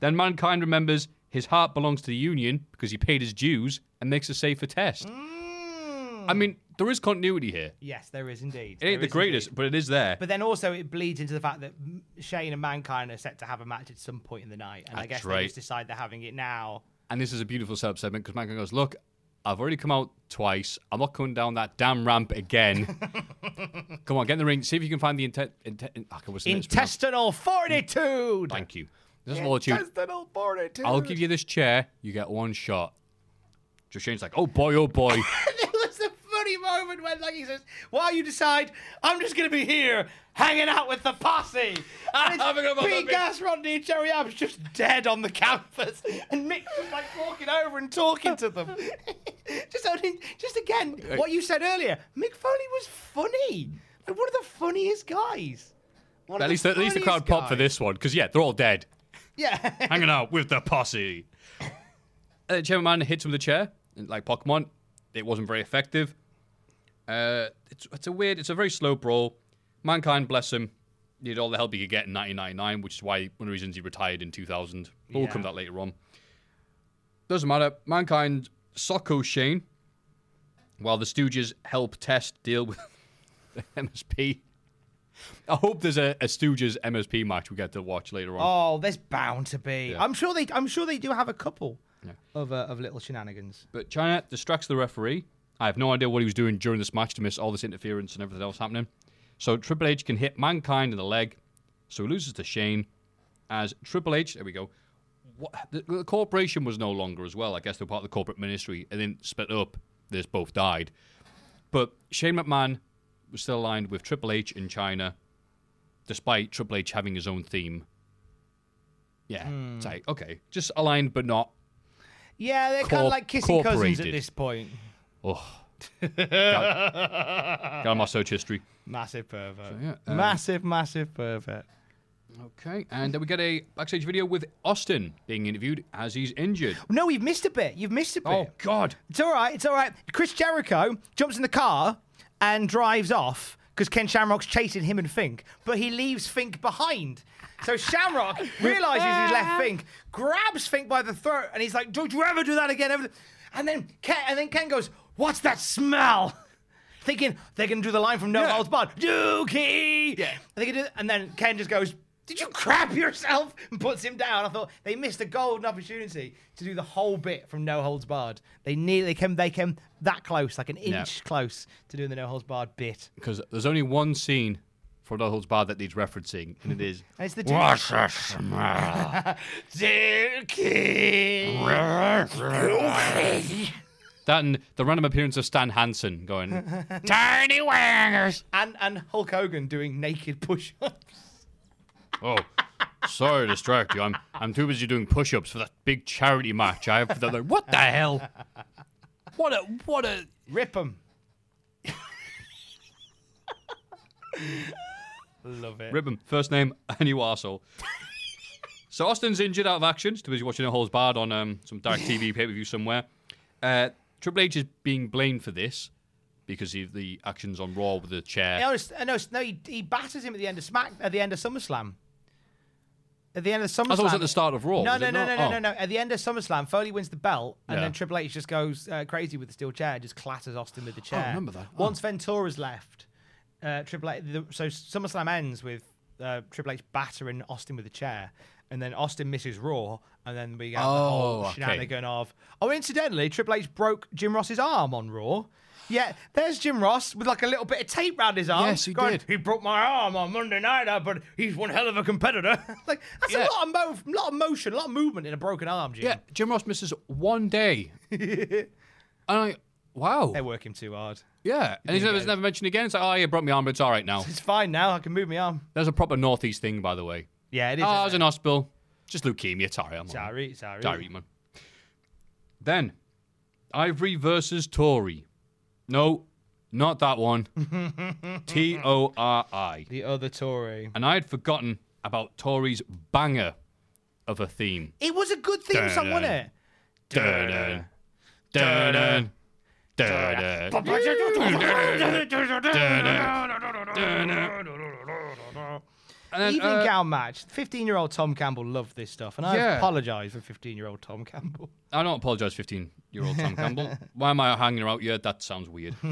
Then Mankind remembers his heart belongs to the Union because he paid his dues and makes a save for Test. I mean, there is continuity here. yes, there is indeed. It ain't the greatest, but it is there. But then also it bleeds into the fact that Shane and Mankind are set to have a match at some point in the night, and I That's guess they just decide they're having it now. And this is a beautiful setup segment because Mankind goes, Look, I've already come out twice. I'm not coming down that damn ramp again. come on, get in the ring. See if you can find the intent. Inte- in- oh, what's the name? Intestinal fortitude. Thank you. This is fortitude. Intestinal fortitude. I'll give you this chair. You get one shot. Just Shane's like, Oh boy, oh boy. funny moment when, like, he says, "While you decide, I'm just going to be here hanging out with the posse." And it's Having a moment, Pete Mick. Gas, Rodney, and Joey Abs just dead on the campus, and Mick's just like walking over and talking to them. just, only, just again, what you said earlier. Mick Foley was funny, like one of the funniest guys. One at least, at least the crowd funniest popped for this one because yeah, they're all dead. Yeah. hanging out with the posse. Uh, Chairman hits him with the chair, like Pokemon. It wasn't very effective. Uh, it's, it's a weird, it's a very slow brawl. Mankind, bless him, needed all the help he could get in 1999, which is why one of the reasons he retired in 2000. But we'll come to that later on. Doesn't matter. Mankind Socko Shane, while the Stooges help Test deal with the MSP. I hope there's a, a Stooges MSP match we get to watch later on. Oh, there's bound to be. Yeah. I'm sure they. I'm sure they do have a couple of uh, of little shenanigans. But Chyna distracts the referee. I have no idea what he was doing during this match to miss all this interference and everything else happening. So Triple H can hit Mankind in the leg. So he loses to Shane. As Triple H, there we go. What, the, the corporation was no longer as well. I guess they're part of the corporate ministry and then split up. They both died. But Shane McMahon was still aligned with Triple H in Chyna, despite Triple H having his own theme. Yeah, hmm. it's like, okay, just aligned but not. Yeah, they're kind of like kissing cousins at this point. Oh. got, got my search history. Massive pervert. yeah, uh, massive, massive pervert. Okay, and then we get a backstage video with Austin being interviewed as he's injured. No, you've missed a bit. You've missed a bit. Oh God! It's all right. It's all right. Chris Jericho jumps in the car and drives off because Ken Shamrock's chasing him and Fink, but he leaves Fink behind. So Shamrock realizes he's left Fink, grabs Fink by the throat, and he's like, "Don't you ever do that again?" And then Ken, and then Ken goes, "What's that smell?" Thinking they can do the line from No Yeah. Holds Barred, Dookie. Yeah. And, they can do, and then Ken just goes. Did you crap yourself? And puts him down. I thought they missed a golden opportunity to do the whole bit from No Holds Barred. They nearly came. They came that close, like an inch Yeah. close to doing the No Holds Barred bit. Because there's only one scene for No Holds Barred that needs referencing, and it is And it's the What's the smell? That and the random appearance of Stan Hansen going tiny wangers. and and Hulk Hogan doing naked push-ups. Oh, sorry to distract you. I'm I'm too busy doing push-ups for that big charity match. I have for the like, what the hell? What a what a Rip them. Love it. Ribbon, first name, and you arsehole. so Austin's injured out of action. He's too busy watching a holes barred on um, some dark TV pay per view somewhere. Uh, Triple H is being blamed for this because of the actions on Raw with the chair. No, no, no, he, he batters him at the end of Smack at the end of SummerSlam. At the end of SummerSlam. I thought it was at the start of Raw. No, no, no, no, no, Oh. no, no. At the end of SummerSlam, Foley wins the belt, and Yeah. then Triple H just goes uh, crazy with the steel chair, just clatters Austin with the chair. remember that. Oh. Once Ventura's left, uh, Triple H. The, so SummerSlam ends with uh, Triple H battering Austin with the chair, and then Austin misses Raw, and then we get the Oh, whole okay. shenanigan of. Oh, incidentally, Triple H broke Jim Ross's arm on Raw. Yeah, there's Jim Ross with like a little bit of tape round his arm. Yes, he going, did. He broke my arm on Monday night, uh, but he's one hell of a competitor. like that's Yeah. a lot of mo- lot of motion, a lot of movement in a broken arm, Jim. Yeah, Jim Ross misses one day. and I, wow. They work him too hard. Yeah, and he's never, never mentioned again. It's like, oh, you broke my arm, but it's all right now. It's fine now. I can move my arm. There's a proper Northeast thing, by the way. Yeah, it is. Oh, I was in hospital. Just leukemia. Right. I'm. Sorry, sorry. Sorry, man. Then, Ivory versus Tori. No, not that one. T O R I. The other Tori. And I had forgotten about Tori's banger of a theme. It was a good theme song, wasn't it? Then, Evening uh, gown match. 15 year old Tom Campbell loved this stuff, and I Yeah. apologise for 15 year old Tom Campbell. I don't apologise, 15 year old Tom Campbell. Why am I hanging out here? That sounds weird.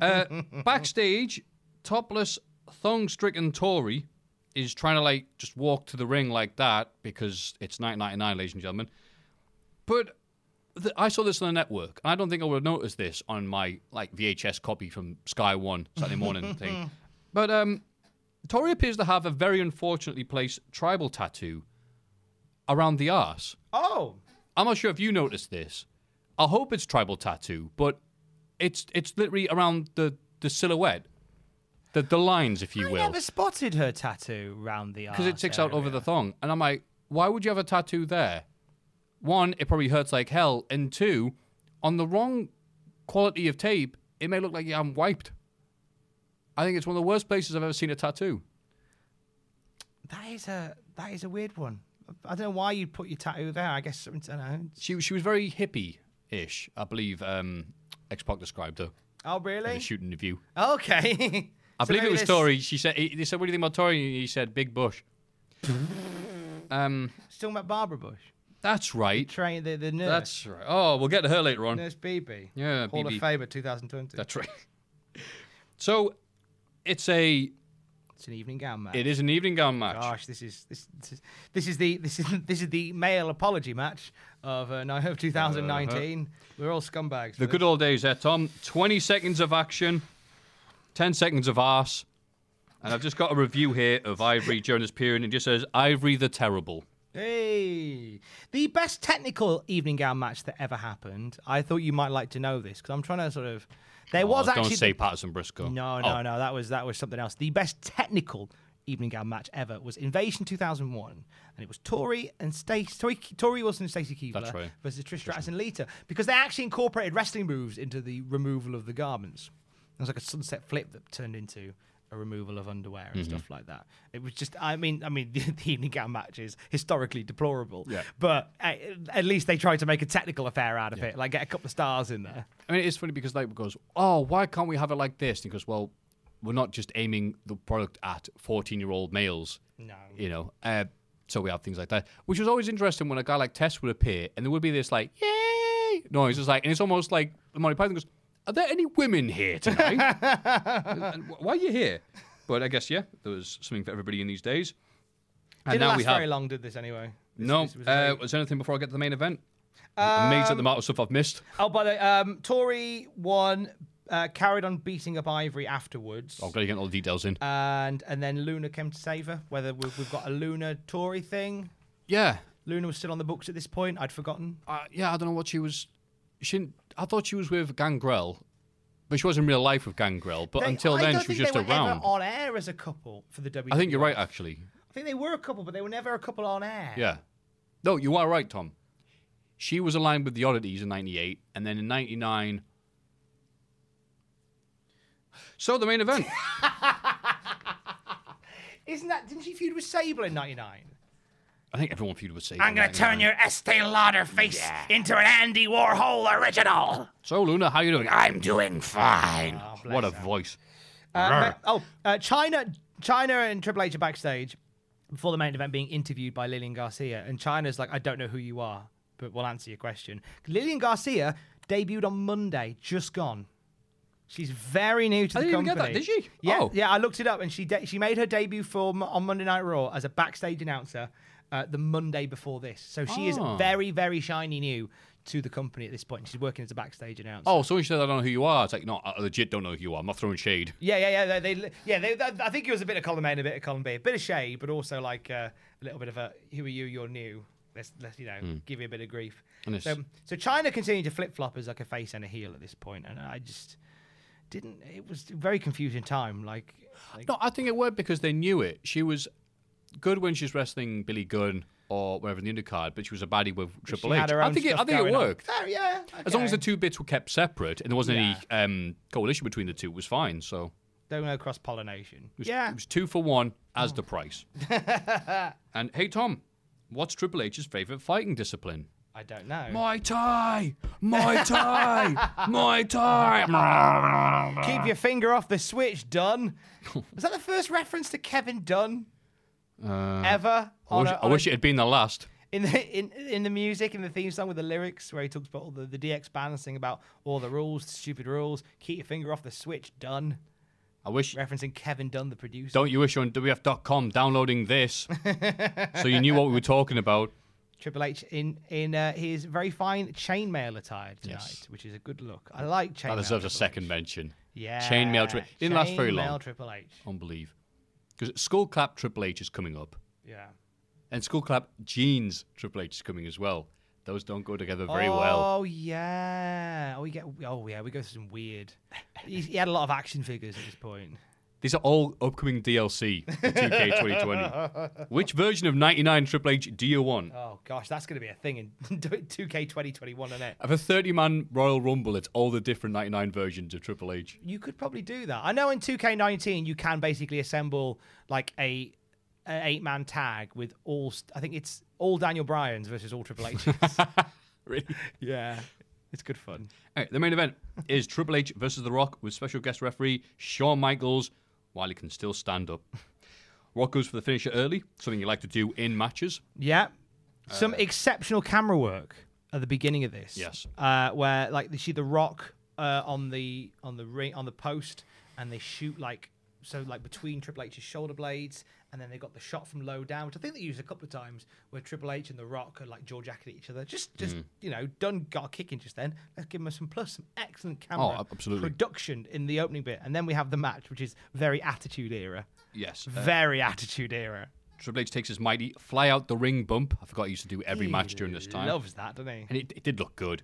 Uh, backstage, topless, thong stricken Tori is trying to like just walk to the ring like that because it's 1999, ladies and gentlemen. But th- I saw this on the network, and I don't think I would have noticed this on my like VHS copy from Sky One Saturday morning thing. But um, Tori appears to have a very unfortunately placed tribal tattoo around the arse. Oh, I'm not sure if you noticed this. I hope it's tribal tattoo, but it's it's literally around the, the silhouette, the the lines, if you I will, I never spotted her tattoo round the arse. because it sticks out over the thong. And I'm like, why would you have a tattoo there? One, it probably hurts like hell, and two, on the wrong quality of tape, it may look like I'm wiped. I think it's one of the worst places I've ever seen a tattoo. That is a that is a weird one. I don't know why you'd put your tattoo there. I guess I don't know. She she was very hippie-ish, I believe. Um, X Pac described her Oh, in really? a shooting interview. Okay. I So believe it was this- Tori. She said, he, they said, what do you think about Tori? And he said, big bush. um, Still met Barbara Bush. That's right. Train the, the nurse. That's right. Oh, we'll get to her later on. Nurse BB. Yeah, Hall BB. of Fame 2020. That's right. So, it's a It's an evening gown match. it is an evening gown match. Gosh, this is this, this is this is the this is this is the male apology match of uh, of 2019. We're all scumbags. The good this. old days, there, Tom. 20 seconds of action, 10 seconds of arse. And I've just got a review here of Ivory during this period, and it just says Ivory the Terrible. Hey, the best technical evening gown match that ever happened. I thought you might like to know this because I'm trying to sort of. There was oh, actually Don't say the- Patterson Brisco. No, no, Oh, no. That was that was something else. The best technical evening gown match ever was Invasion 2001, and it was Torrie and Stacy, Torrie, Torrie Wilson and Stacy Keibler right. versus Trish Stratus and Lita because they actually incorporated wrestling moves into the removal of the garments. It was like a sunset flip that turned into a removal of underwear and Mm-hmm. stuff like that. It was just, I mean, I mean, the, the evening gown match is historically deplorable. Yeah. But uh, at least they tried to make a technical affair out of it, like get a couple of stars in there. I mean, it's funny because like goes, oh, why can't we have it like this? And he goes, well, we're not just aiming the product at 14 year old males. No. You know, uh, so we have things like that, which was always interesting when a guy like Tess would appear and there would be this like, yay noise. It's like, and it's almost like Monty Python goes, are there any women here tonight? why are you here? But I guess, yeah, there was something for everybody in these days. And Didn't now last we have. very long, did this anyway? This- No, this was uh, was there anything before I get to the main event? I'm amazed at the amount of stuff I've missed. Oh, by the way, um, Tori won, uh, carried on beating up Ivory afterwards, I'm glad you're getting all the details in. and and then Luna came to save her. Whether we've, we've got a Luna Tori thing. yeah, Luna was still on the books at this point. I'd forgotten. uh, yeah, I don't know what she was. She didn't, I thought she was with Gangrel, but she was in real life with Gangrel. But They- until I then, she was just they were around. On air as a couple for the WWE. I think you're right, actually. I think they were a couple, but they were never a couple on air. Yeah. No, you are right, Tom. She was aligned with the Oddities in '98, and then in '99. So the main event. Isn't that? Didn't she feud with Sable in '99? I think everyone feuded with Sable. I'm gonna turn your Estee Lauder face into an Andy Warhol original. So Luna, how you doing? I'm doing fine. what a voice. Uh, oh, uh, Chyna, Chyna and Triple H are backstage before the main event being interviewed by Lillian Garcia, and Chyna's like, "I don't know who you are, but we'll answer your question." Lillian Garcia debuted on Monday, just gone. She's very new to I the didn't even company. get that, did she? Yeah, Oh. yeah. I looked it up, and she de- she made her debut for on Monday Night Raw as a backstage announcer uh, the Monday before this. So she is Oh. very, very shiny new to the company at this point. She's working as a backstage announcer. Oh, so when she said I don't know who you are, it's like no, I legit don't know who you are. I'm not throwing shade. Yeah, yeah, yeah. They, they yeah, they, I think it was a bit of column A and a bit of column B, a bit of shade, but also like uh, a little bit of a "Who are you? You're new." Let's, let's you know, give you a bit of grief. Hmm. So, so Chyna continued to flip flop as like a face and a heel at this point, and I just didn't. It was a very confusing time. Like, like No, I think it worked because they knew it. She was good when she's wrestling Billy Gunn or whatever in the undercard, but she was a baddie with Triple she H. had her I own think it, I think it worked. Fair, yeah, As long as the two bits were kept separate and there wasn't Yeah. any um, coalition between the two, it was fine. So don't know cross pollination. was, Yeah, it was two for one as the price. and hey, Tom, what's Triple H's favorite fighting discipline? I don't know. My tie, my tie, my tie. Keep your finger off the switch, Dunn. Was that the first reference to Kevin Dunn Uh, ever? I wish, a- I a- wish it had been the last. in the in in the music in the theme song with the lyrics where he talks about all the, the DX sing about all the rules, stupid rules. Keep your finger off the switch, Dunn. I wish. Referencing Kevin Dunn, the producer. Don't you wish you were on WF.com downloading this so you knew what we were talking about? Triple H in in uh, his very fine chainmail attire tonight, Yes. which is a good look. I like chainmail. That deserves a second mention. Yeah, Chainmail Tri- didn't last very Chainmail long. Triple H. Unbelieve. Because Skullclap Triple H is coming up. Yeah. And Skullclap Jeans Triple H is coming as well. Those don't go together very oh, well. Oh yeah. Oh, we get. Oh yeah, we go through some weird. He, he had a lot of action figures at this point. These are all upcoming DLC for 2K 2020. Which version of 99 Triple H do you want? Oh gosh, that's going to be a thing in 2K 2021, isn't it? Of a 30 man Royal Rumble, it's all the different 99 versions of Triple H. You could probably do that. I know in 2K19 you can basically assemble like a, a eight man tag with all. I think it's all Daniel Bryan's versus all Triple H's. Really? yeah, it's good fun. All right, the main event is Triple H versus The Rock with special guest referee Shawn Michaels while he can still stand up. Rock goes for the finisher early, something you like to do in matches. Yeah, Some exceptional camera work at the beginning of this. Yes. Uh, where like they see the rock uh, on the on the ring on the post, and they shoot like so like between Triple H's shoulder blades, and then they got the shot from low down, which I think they used a couple of times, where Triple H and the Rock are like jaw jacketing each other. Just just Mm. you know, done got a kick in just then. Let's give them some plus, some excellent camera Oh, absolutely. production in the opening bit, and then we have the match, which is very Attitude Era, Yes. Uh, very Attitude Era. Triple H takes his mighty fly out the ring bump. I forgot he used to do every match during this time. Loves that, doesn't he? and it, it did look good.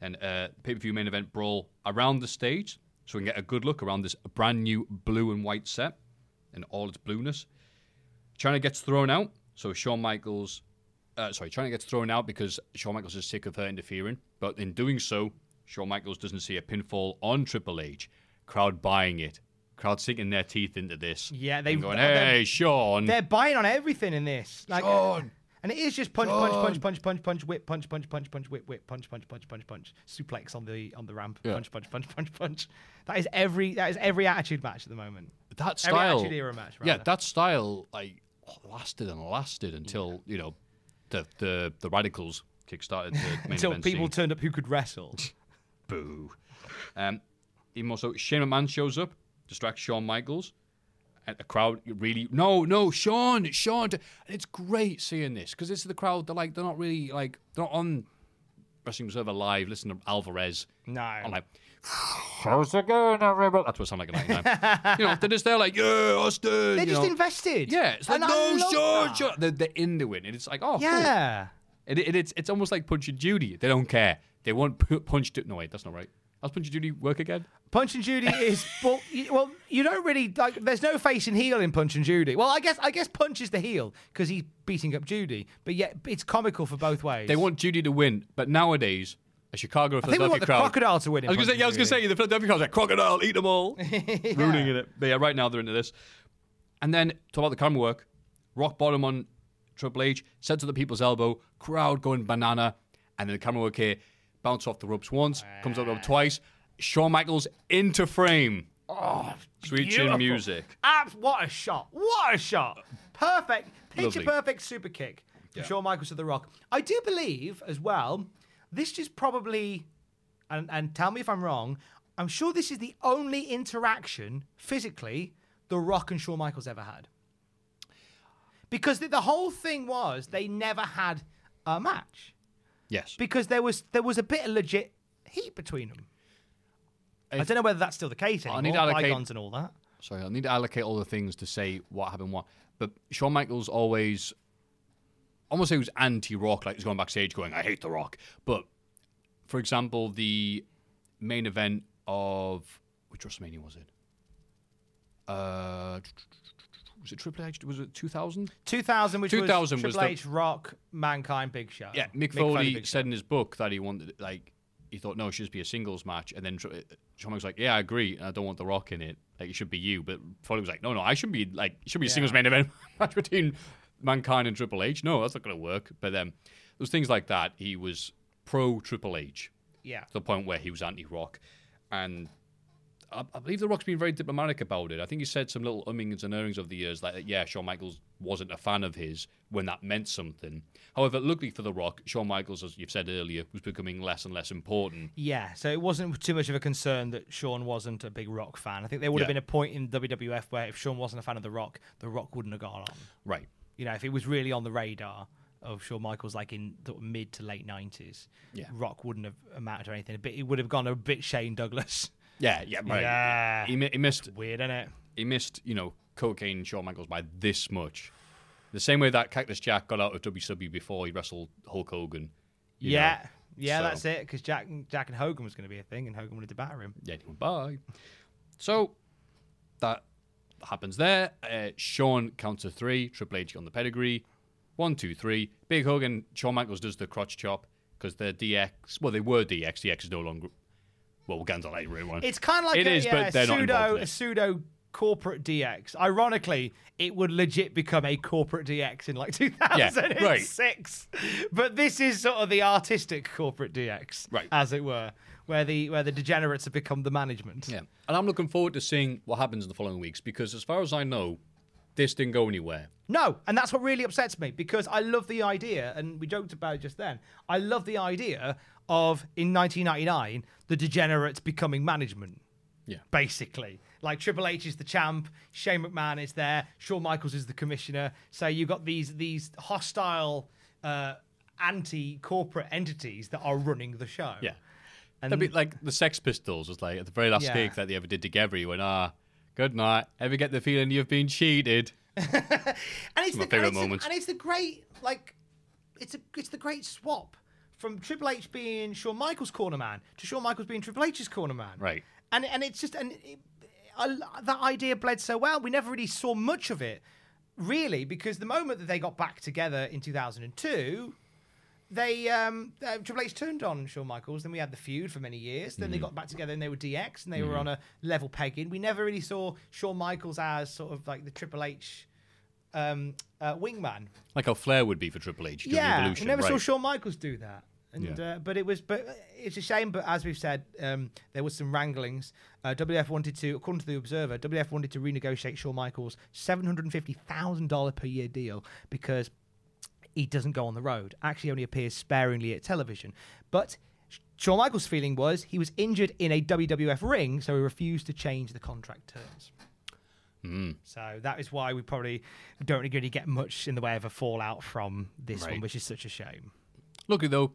And uh, pay per view main event brawl around the stage, so we can get a good look around this brand new blue and white set in all its blueness. Chyna gets thrown out, so Shawn Michaels, uh, sorry, Chyna gets thrown out because Shawn Michaels is sick of her interfering. But in doing so, Shawn Michaels doesn't see a pinfall on Triple H. Crowd buying it. Crowd sinking their teeth into this. Yeah, they- and going, hey, Shawn. They're buying on everything in this. Like, Shawn! and it is just punch, punch, punch, punch, punch, punch, whip, punch, punch, punch, punch, whip, whip, punch, punch, punch, punch, punch, suplex on the on the ramp, punch, punch, punch, punch, punch. That is every that is every attitude match at the moment. that Every style, Attitude Era match, yeah, that style like lasted and lasted until you know the the the Radicalz kickstarted the main Until event people scene. turned up who could wrestle. Boo. Um, even more so, Shane McMahon shows up, distracts Shawn Michaels, and the crowd really no no Shawn Shawn. And it's great seeing this because this is the crowd. They're like they're not really like they're not on Wrestling Observer Live. Listen to Alvarez. No. I'm like. How's it going, everybody? That's what I sound like at 99. you know, they're just there like, yeah, Austin. They're you just know. invested. Yeah, it's like And I no, love Shawn, that. Shawn. They're, they're into it, and it's like, oh, cool. Yeah. It, it, it's it's almost like Punch and Judy. They don't care. They want P- Punch to. No, wait, that's not right. How's Punch and Judy work again? Punch and Judy is well, you, well, you don't really like. There's no face and heel in Punch and Judy. Well, I guess I guess Punch is the heel because he's beating up Judy, but yet it's comical for both ways. They want Judy to win, but nowadays a Chicago or I think we want the crowd. crocodile to win. I was gonna say, yeah, I was gonna say the Philadelphia crowd's like crocodile, eat them all, ruining it. But yeah, right now they're into this. And then talk about the camera work. Rock bottom on Triple H, set to the people's elbow, crowd going banana, and then the camera work here, bounce off the ropes once, comes up the ah. rope twice. Shawn Michaels into frame. Oh, sweet chin music. Abs- what a shot! What a shot! Perfect, picture Lovely. perfect super kick from Shawn Michaels to The Rock. I do believe as well. This is probably, and and tell me if I'm wrong. I'm sure this is the only interaction physically The Rock and Shawn Michaels ever had. Because the, the whole thing was they never had a match Yes. because there was there was a bit of legit heat between them. I don't know whether that's still the case anymore. I need to allocate- bygones and all that. Sorry, I'll need to allocate all the things to say what happened, what. But Shawn Michaels always, almost say he was anti-Rock, like he's going backstage going, "I hate the Rock." But for example, the main event of which WrestleMania was it? Uh, was it Triple H? Was it 2000? 2000, which 2000 was was Triple the- H, Rock, Mankind, Big Show. Yeah, Mick, Foley, said in his book that he wanted like he thought no, it should just be a singles match, and then Tr- Shawn was like, yeah, I agree, and I don't want the Rock in it. Like it should be you, but Foley was like, no, no, I should be like it should be a singles main event match between Mankind and Triple H. No, that's not going to work. But um, there's things like that. He was pro Triple H Yeah. to the point where he was anti-Rock, and I, I believe the Rock's been very diplomatic about it. I think he said some little ummings and errings over the years, like yeah, Shawn Michaels wasn't a fan of his when that meant something. However, luckily for the Rock, Shawn Michaels, as you've said earlier, was becoming less and less important. Yeah, so it wasn't too much of a concern that Shawn wasn't a big Rock fan. I think there would have been a point in WWF where if Shawn wasn't a fan of The Rock, The Rock wouldn't have gone on. Right. You know, if it was really on the radar of Shawn Michaels, like in the mid to late 90s, Yeah. Rock wouldn't have amounted to anything. But it would have gone a bit Shane Douglas. Yeah, yeah, right. Yeah. He, he missed. Weird, isn't it? He missed. You know, cocaine Shawn Michaels by this much. The same way that Cactus Jack got out of WCW before he wrestled Hulk Hogan. Yeah. know. Yeah, So- that's it. Because Jack, Jack and Hogan was going to be a thing, and Hogan wanted to batter him. Yeah, bye. So that happens there. Uh, Shawn counts to three. Triple H on the pedigree. One, two, three. Big hug and Shawn Michaels does the crotch chop because they're DX. Well, they were DX. DX is no longer. Well, we'll get into later. Everyone. It's kind of like It a, is, yeah, but they're not involved pseudo, in a pseudo corporate DX. Ironically, it would legit become a corporate DX in like 2006. But this is sort of the artistic corporate DX, Right. as it were, where the where the degenerates have become the management. Yeah, and I'm looking forward to seeing what happens in the following weeks because, as far as I know, this didn't go anywhere. No, and that's what really upsets me because I love the idea, and we joked about it just then. I love the idea of in 1999 the degenerates becoming management. Yeah. basically. Like Triple H is the champ, Shane McMahon is there, Shawn Michaels is the commissioner. So you've got these these hostile, uh, anti-corporate entities that are running the show. Yeah. And A bit like the Sex Pistols was like at the very last Yeah. gig that they ever did together. You went, ah, good night. Ever get the feeling you've been cheated? and it's my the, it's the- and it's the great like it's a it's the great swap from Triple H being Shawn Michaels corner man to Shawn Michaels being Triple H's corner man. Right. And and it's just and it, I, that idea bled so well. We never really saw much of it, really, because the moment that they got back together in 2002. They um, uh, Triple H turned on Shawn Michaels. Then we had the feud for many years. Then they Mm-hmm. got back together and they were DX and they were on a level pegging. We never really saw Shawn Michaels as sort of like the Triple H um, uh, wingman. Like how Flair would be for Triple H Yeah, Evolution. we never saw. Shawn Michaels do that. And Yeah. uh, but it was but it's a shame. But as we've said, um, there was some wranglings. Uh, WF wanted to, according to the Observer, WF wanted to renegotiate Shawn Michaels' seven hundred and fifty thousand dollar per year deal because he doesn't go on the road. Actually, only appears sparingly at television. But Shawn Michaels' feeling was he was injured in a WWF ring, so he refused to change the contract terms. Hmm. So that is why we probably don't really get much in the way of a fallout from this one, which is such a shame. Luckily, though,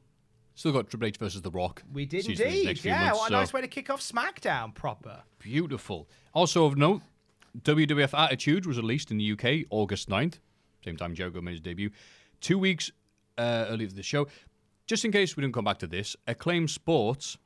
still got Triple H versus The Rock. We did season for these indeed. Yeah, months, what a so nice way to kick off SmackDown proper. Beautiful. Also of note, WWF Attitude was released in the UK August 9th, same time made his debut. Two weeks uh, earlier the show. Just in case we didn't come back to this, Acclaim Sports,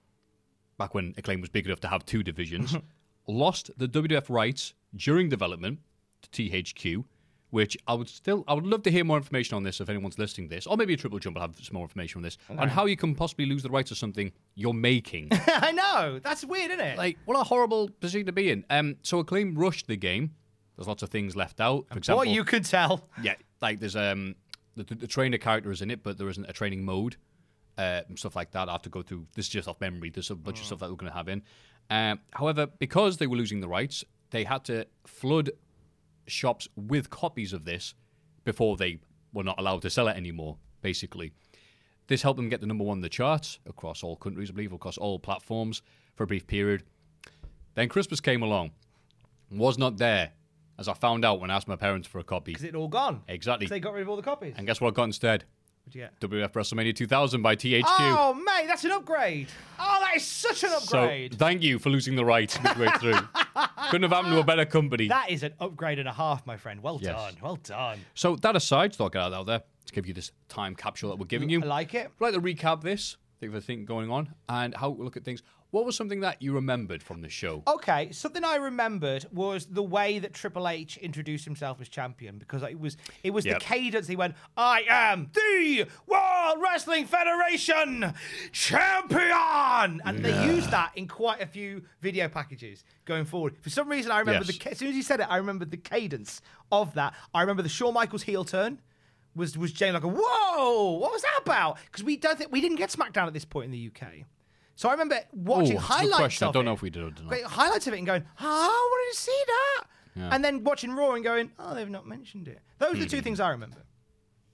back when Acclaim was big enough to have two divisions, lost the WWF rights during development to THQ, which I would still, I would love to hear more information on this if anyone's listening to this, or maybe a Triple Jump will have some more information on this, on how you can possibly lose the rights to something you're making. I know. That's weird, isn't it? like what a horrible position to be in. Um, so Acclaim rushed the game. There's lots of things left out. For example, what you could tell. yeah, like there's um the, the, the trainer character is in it, but there isn't a training mode. Uh, and stuff like that. I have to go through. This is just off memory. There's a bunch of stuff that we're going to have in. Um, however, because they were losing the rights, they had to flood shops with copies of this before they were not allowed to sell it anymore. Basically, this helped them get the number one in the charts across all countries, I believe, across all platforms for a brief period. Then Christmas came along, was not there, as I found out when I asked my parents for a copy. Is it all gone? Exactly. they got rid of all the copies. And guess what I got instead? What'd you get? WF WrestleMania 2000 by THQ. Oh, mate, that's an upgrade. Oh, that is such an upgrade. so thank you for losing the rights midway through. Couldn't have happened to a better company. that is an upgrade and a half, my friend. Well Yes. done. Well done. so that aside, thought I'll get out there to give you this time capsule that we're giving mm, you. I like it. I'd like to recap this, think of the thing going on, and how we look at things. What was something that you remembered from the show? Okay, something I remembered was the way that Triple H introduced himself as champion because it was it was Yep. the cadence. He went, "I am the World Wrestling Federation champion," and they used that in quite a few video packages going forward. For some reason, I remember Yes. the as soon as he said it, I remembered the cadence of that. I remember the Shawn Michaels heel turn. Was was Jane like a whoa? What was that about? Because we don't think we didn't get SmackDown at this point in the UK. So I remember watching Ooh, that's a good highlights question. I don't it. know if we did or not. Highlights of it and going, oh, I wanted to see that. Yeah. And then watching Raw and going, oh, they've not mentioned it. Those are the Hmm. two things I remember.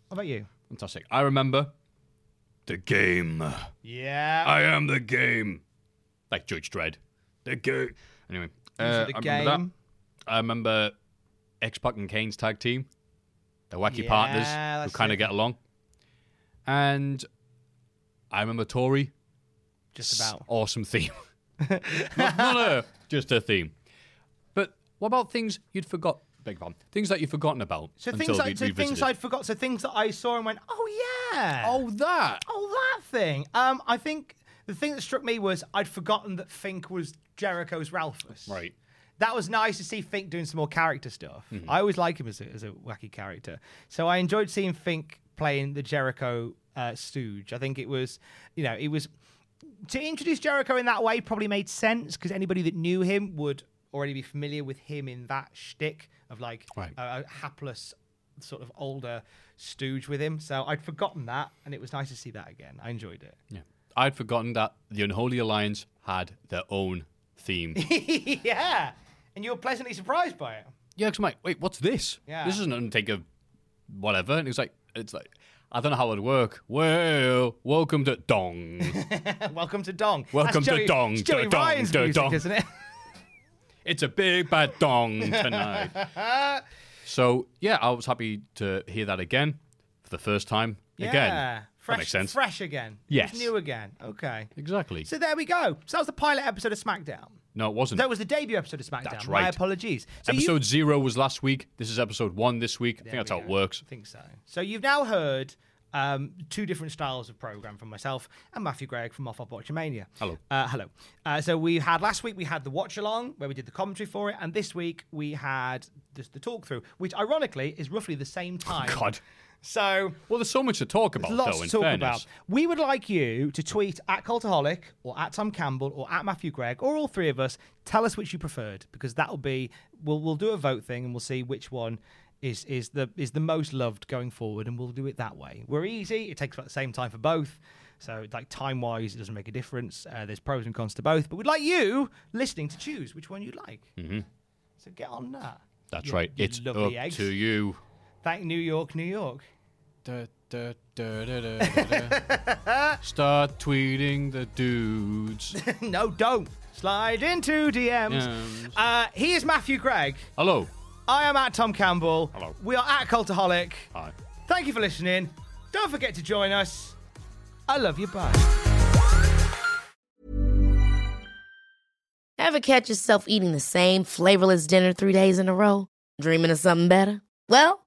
How about you? Fantastic. I remember the game. Yeah. I am the game. Like Judge Dredd. The game. Anyway, uh, are I the remember that. game. I remember X Pac and Kane's tag team, the wacky Yeah, partners who kind of get along. And I remember Tori. Just about. Awesome theme. not, not a, just a theme. But what about things you'd forgot? Your pardon. Things that you've forgotten about. So things, I, so things I'd forgot. So things that I saw and went, oh yeah. Oh, that. Oh, that thing. Um, I think the thing that struck me was I'd forgotten that Fink was Jericho's Ralphus. Right. That was nice to see Fink doing some more character stuff. Mm-hmm. I always like him as a, as a wacky character. So I enjoyed seeing Fink playing the Jericho uh, stooge. I think it was, you know, it was to introduce Jericho in that way probably made sense because anybody that knew him would already be familiar with him in that shtick of like Right. a, a hapless sort of older stooge with him. So I'd forgotten that, and it was nice to see that again. I enjoyed it. Yeah. I'd forgotten that the Unholy Alliance had their own theme. yeah, and you were pleasantly surprised by it. yeah, because I'm like, wait, what's this? Yeah. This is an Undertaker, whatever. And it was like, it's like, I don't know how it would work. Well, welcome to Dong. Welcome to Dong. Welcome That's to Joey, Dong, it's Joey to Dong, Ryan's to music, Dong. isn't it? it's a big bad Dong tonight. so, yeah, I was happy to hear that again for the first time. Yeah. Again. Fresh, that makes sense. Fresh again. Yes. It's new again. Okay. Exactly. So there we go. So that was the pilot episode of SmackDown. No, it wasn't. That was the debut episode of SmackDown. That's right. My apologies. So you- episode zero was last week. This is episode one this week. I think There that's we how it works. I think so. So you've now heard um, two different styles of program from myself and Matthew Gregg from Off Off Watchamania. Hello. Uh, hello. Uh, so we had last week we had the watch along where we did the commentary for it, and this week we had just the talk through, which ironically is roughly the same time. Oh, God. So Well, there's so much to talk about, lots though, to talk fairness. about. We would like you to tweet at Cultaholic or at Tom Campbell or at Matthew Gregg or all three of us. Tell us which you preferred because that'll be we'll we'll do a vote thing and we'll see which one is is the is the most loved going forward and we'll do it that way. We're easy. It takes about the same time for both. So, like time wise, it doesn't make a difference. Uh, there's pros and cons to both, but we'd like you listening to choose which one you'd like. Mm-hmm. So get on that. That's you- right. It's up eggs. to you. Thank New York, New York. Da, da, da, da, da, da, da. Start tweeting the dudes. no, don't slide into DMs. Yums. Uh, he is Matthew Gregg. Hello. I am at Tom Campbell. Hello. We are at Cultaholic. Hi. Thank you for listening. Don't forget to join us. I love you. Bye. Ever catch yourself eating the same flavorless dinner three days in a row? Dreaming of something better? Well,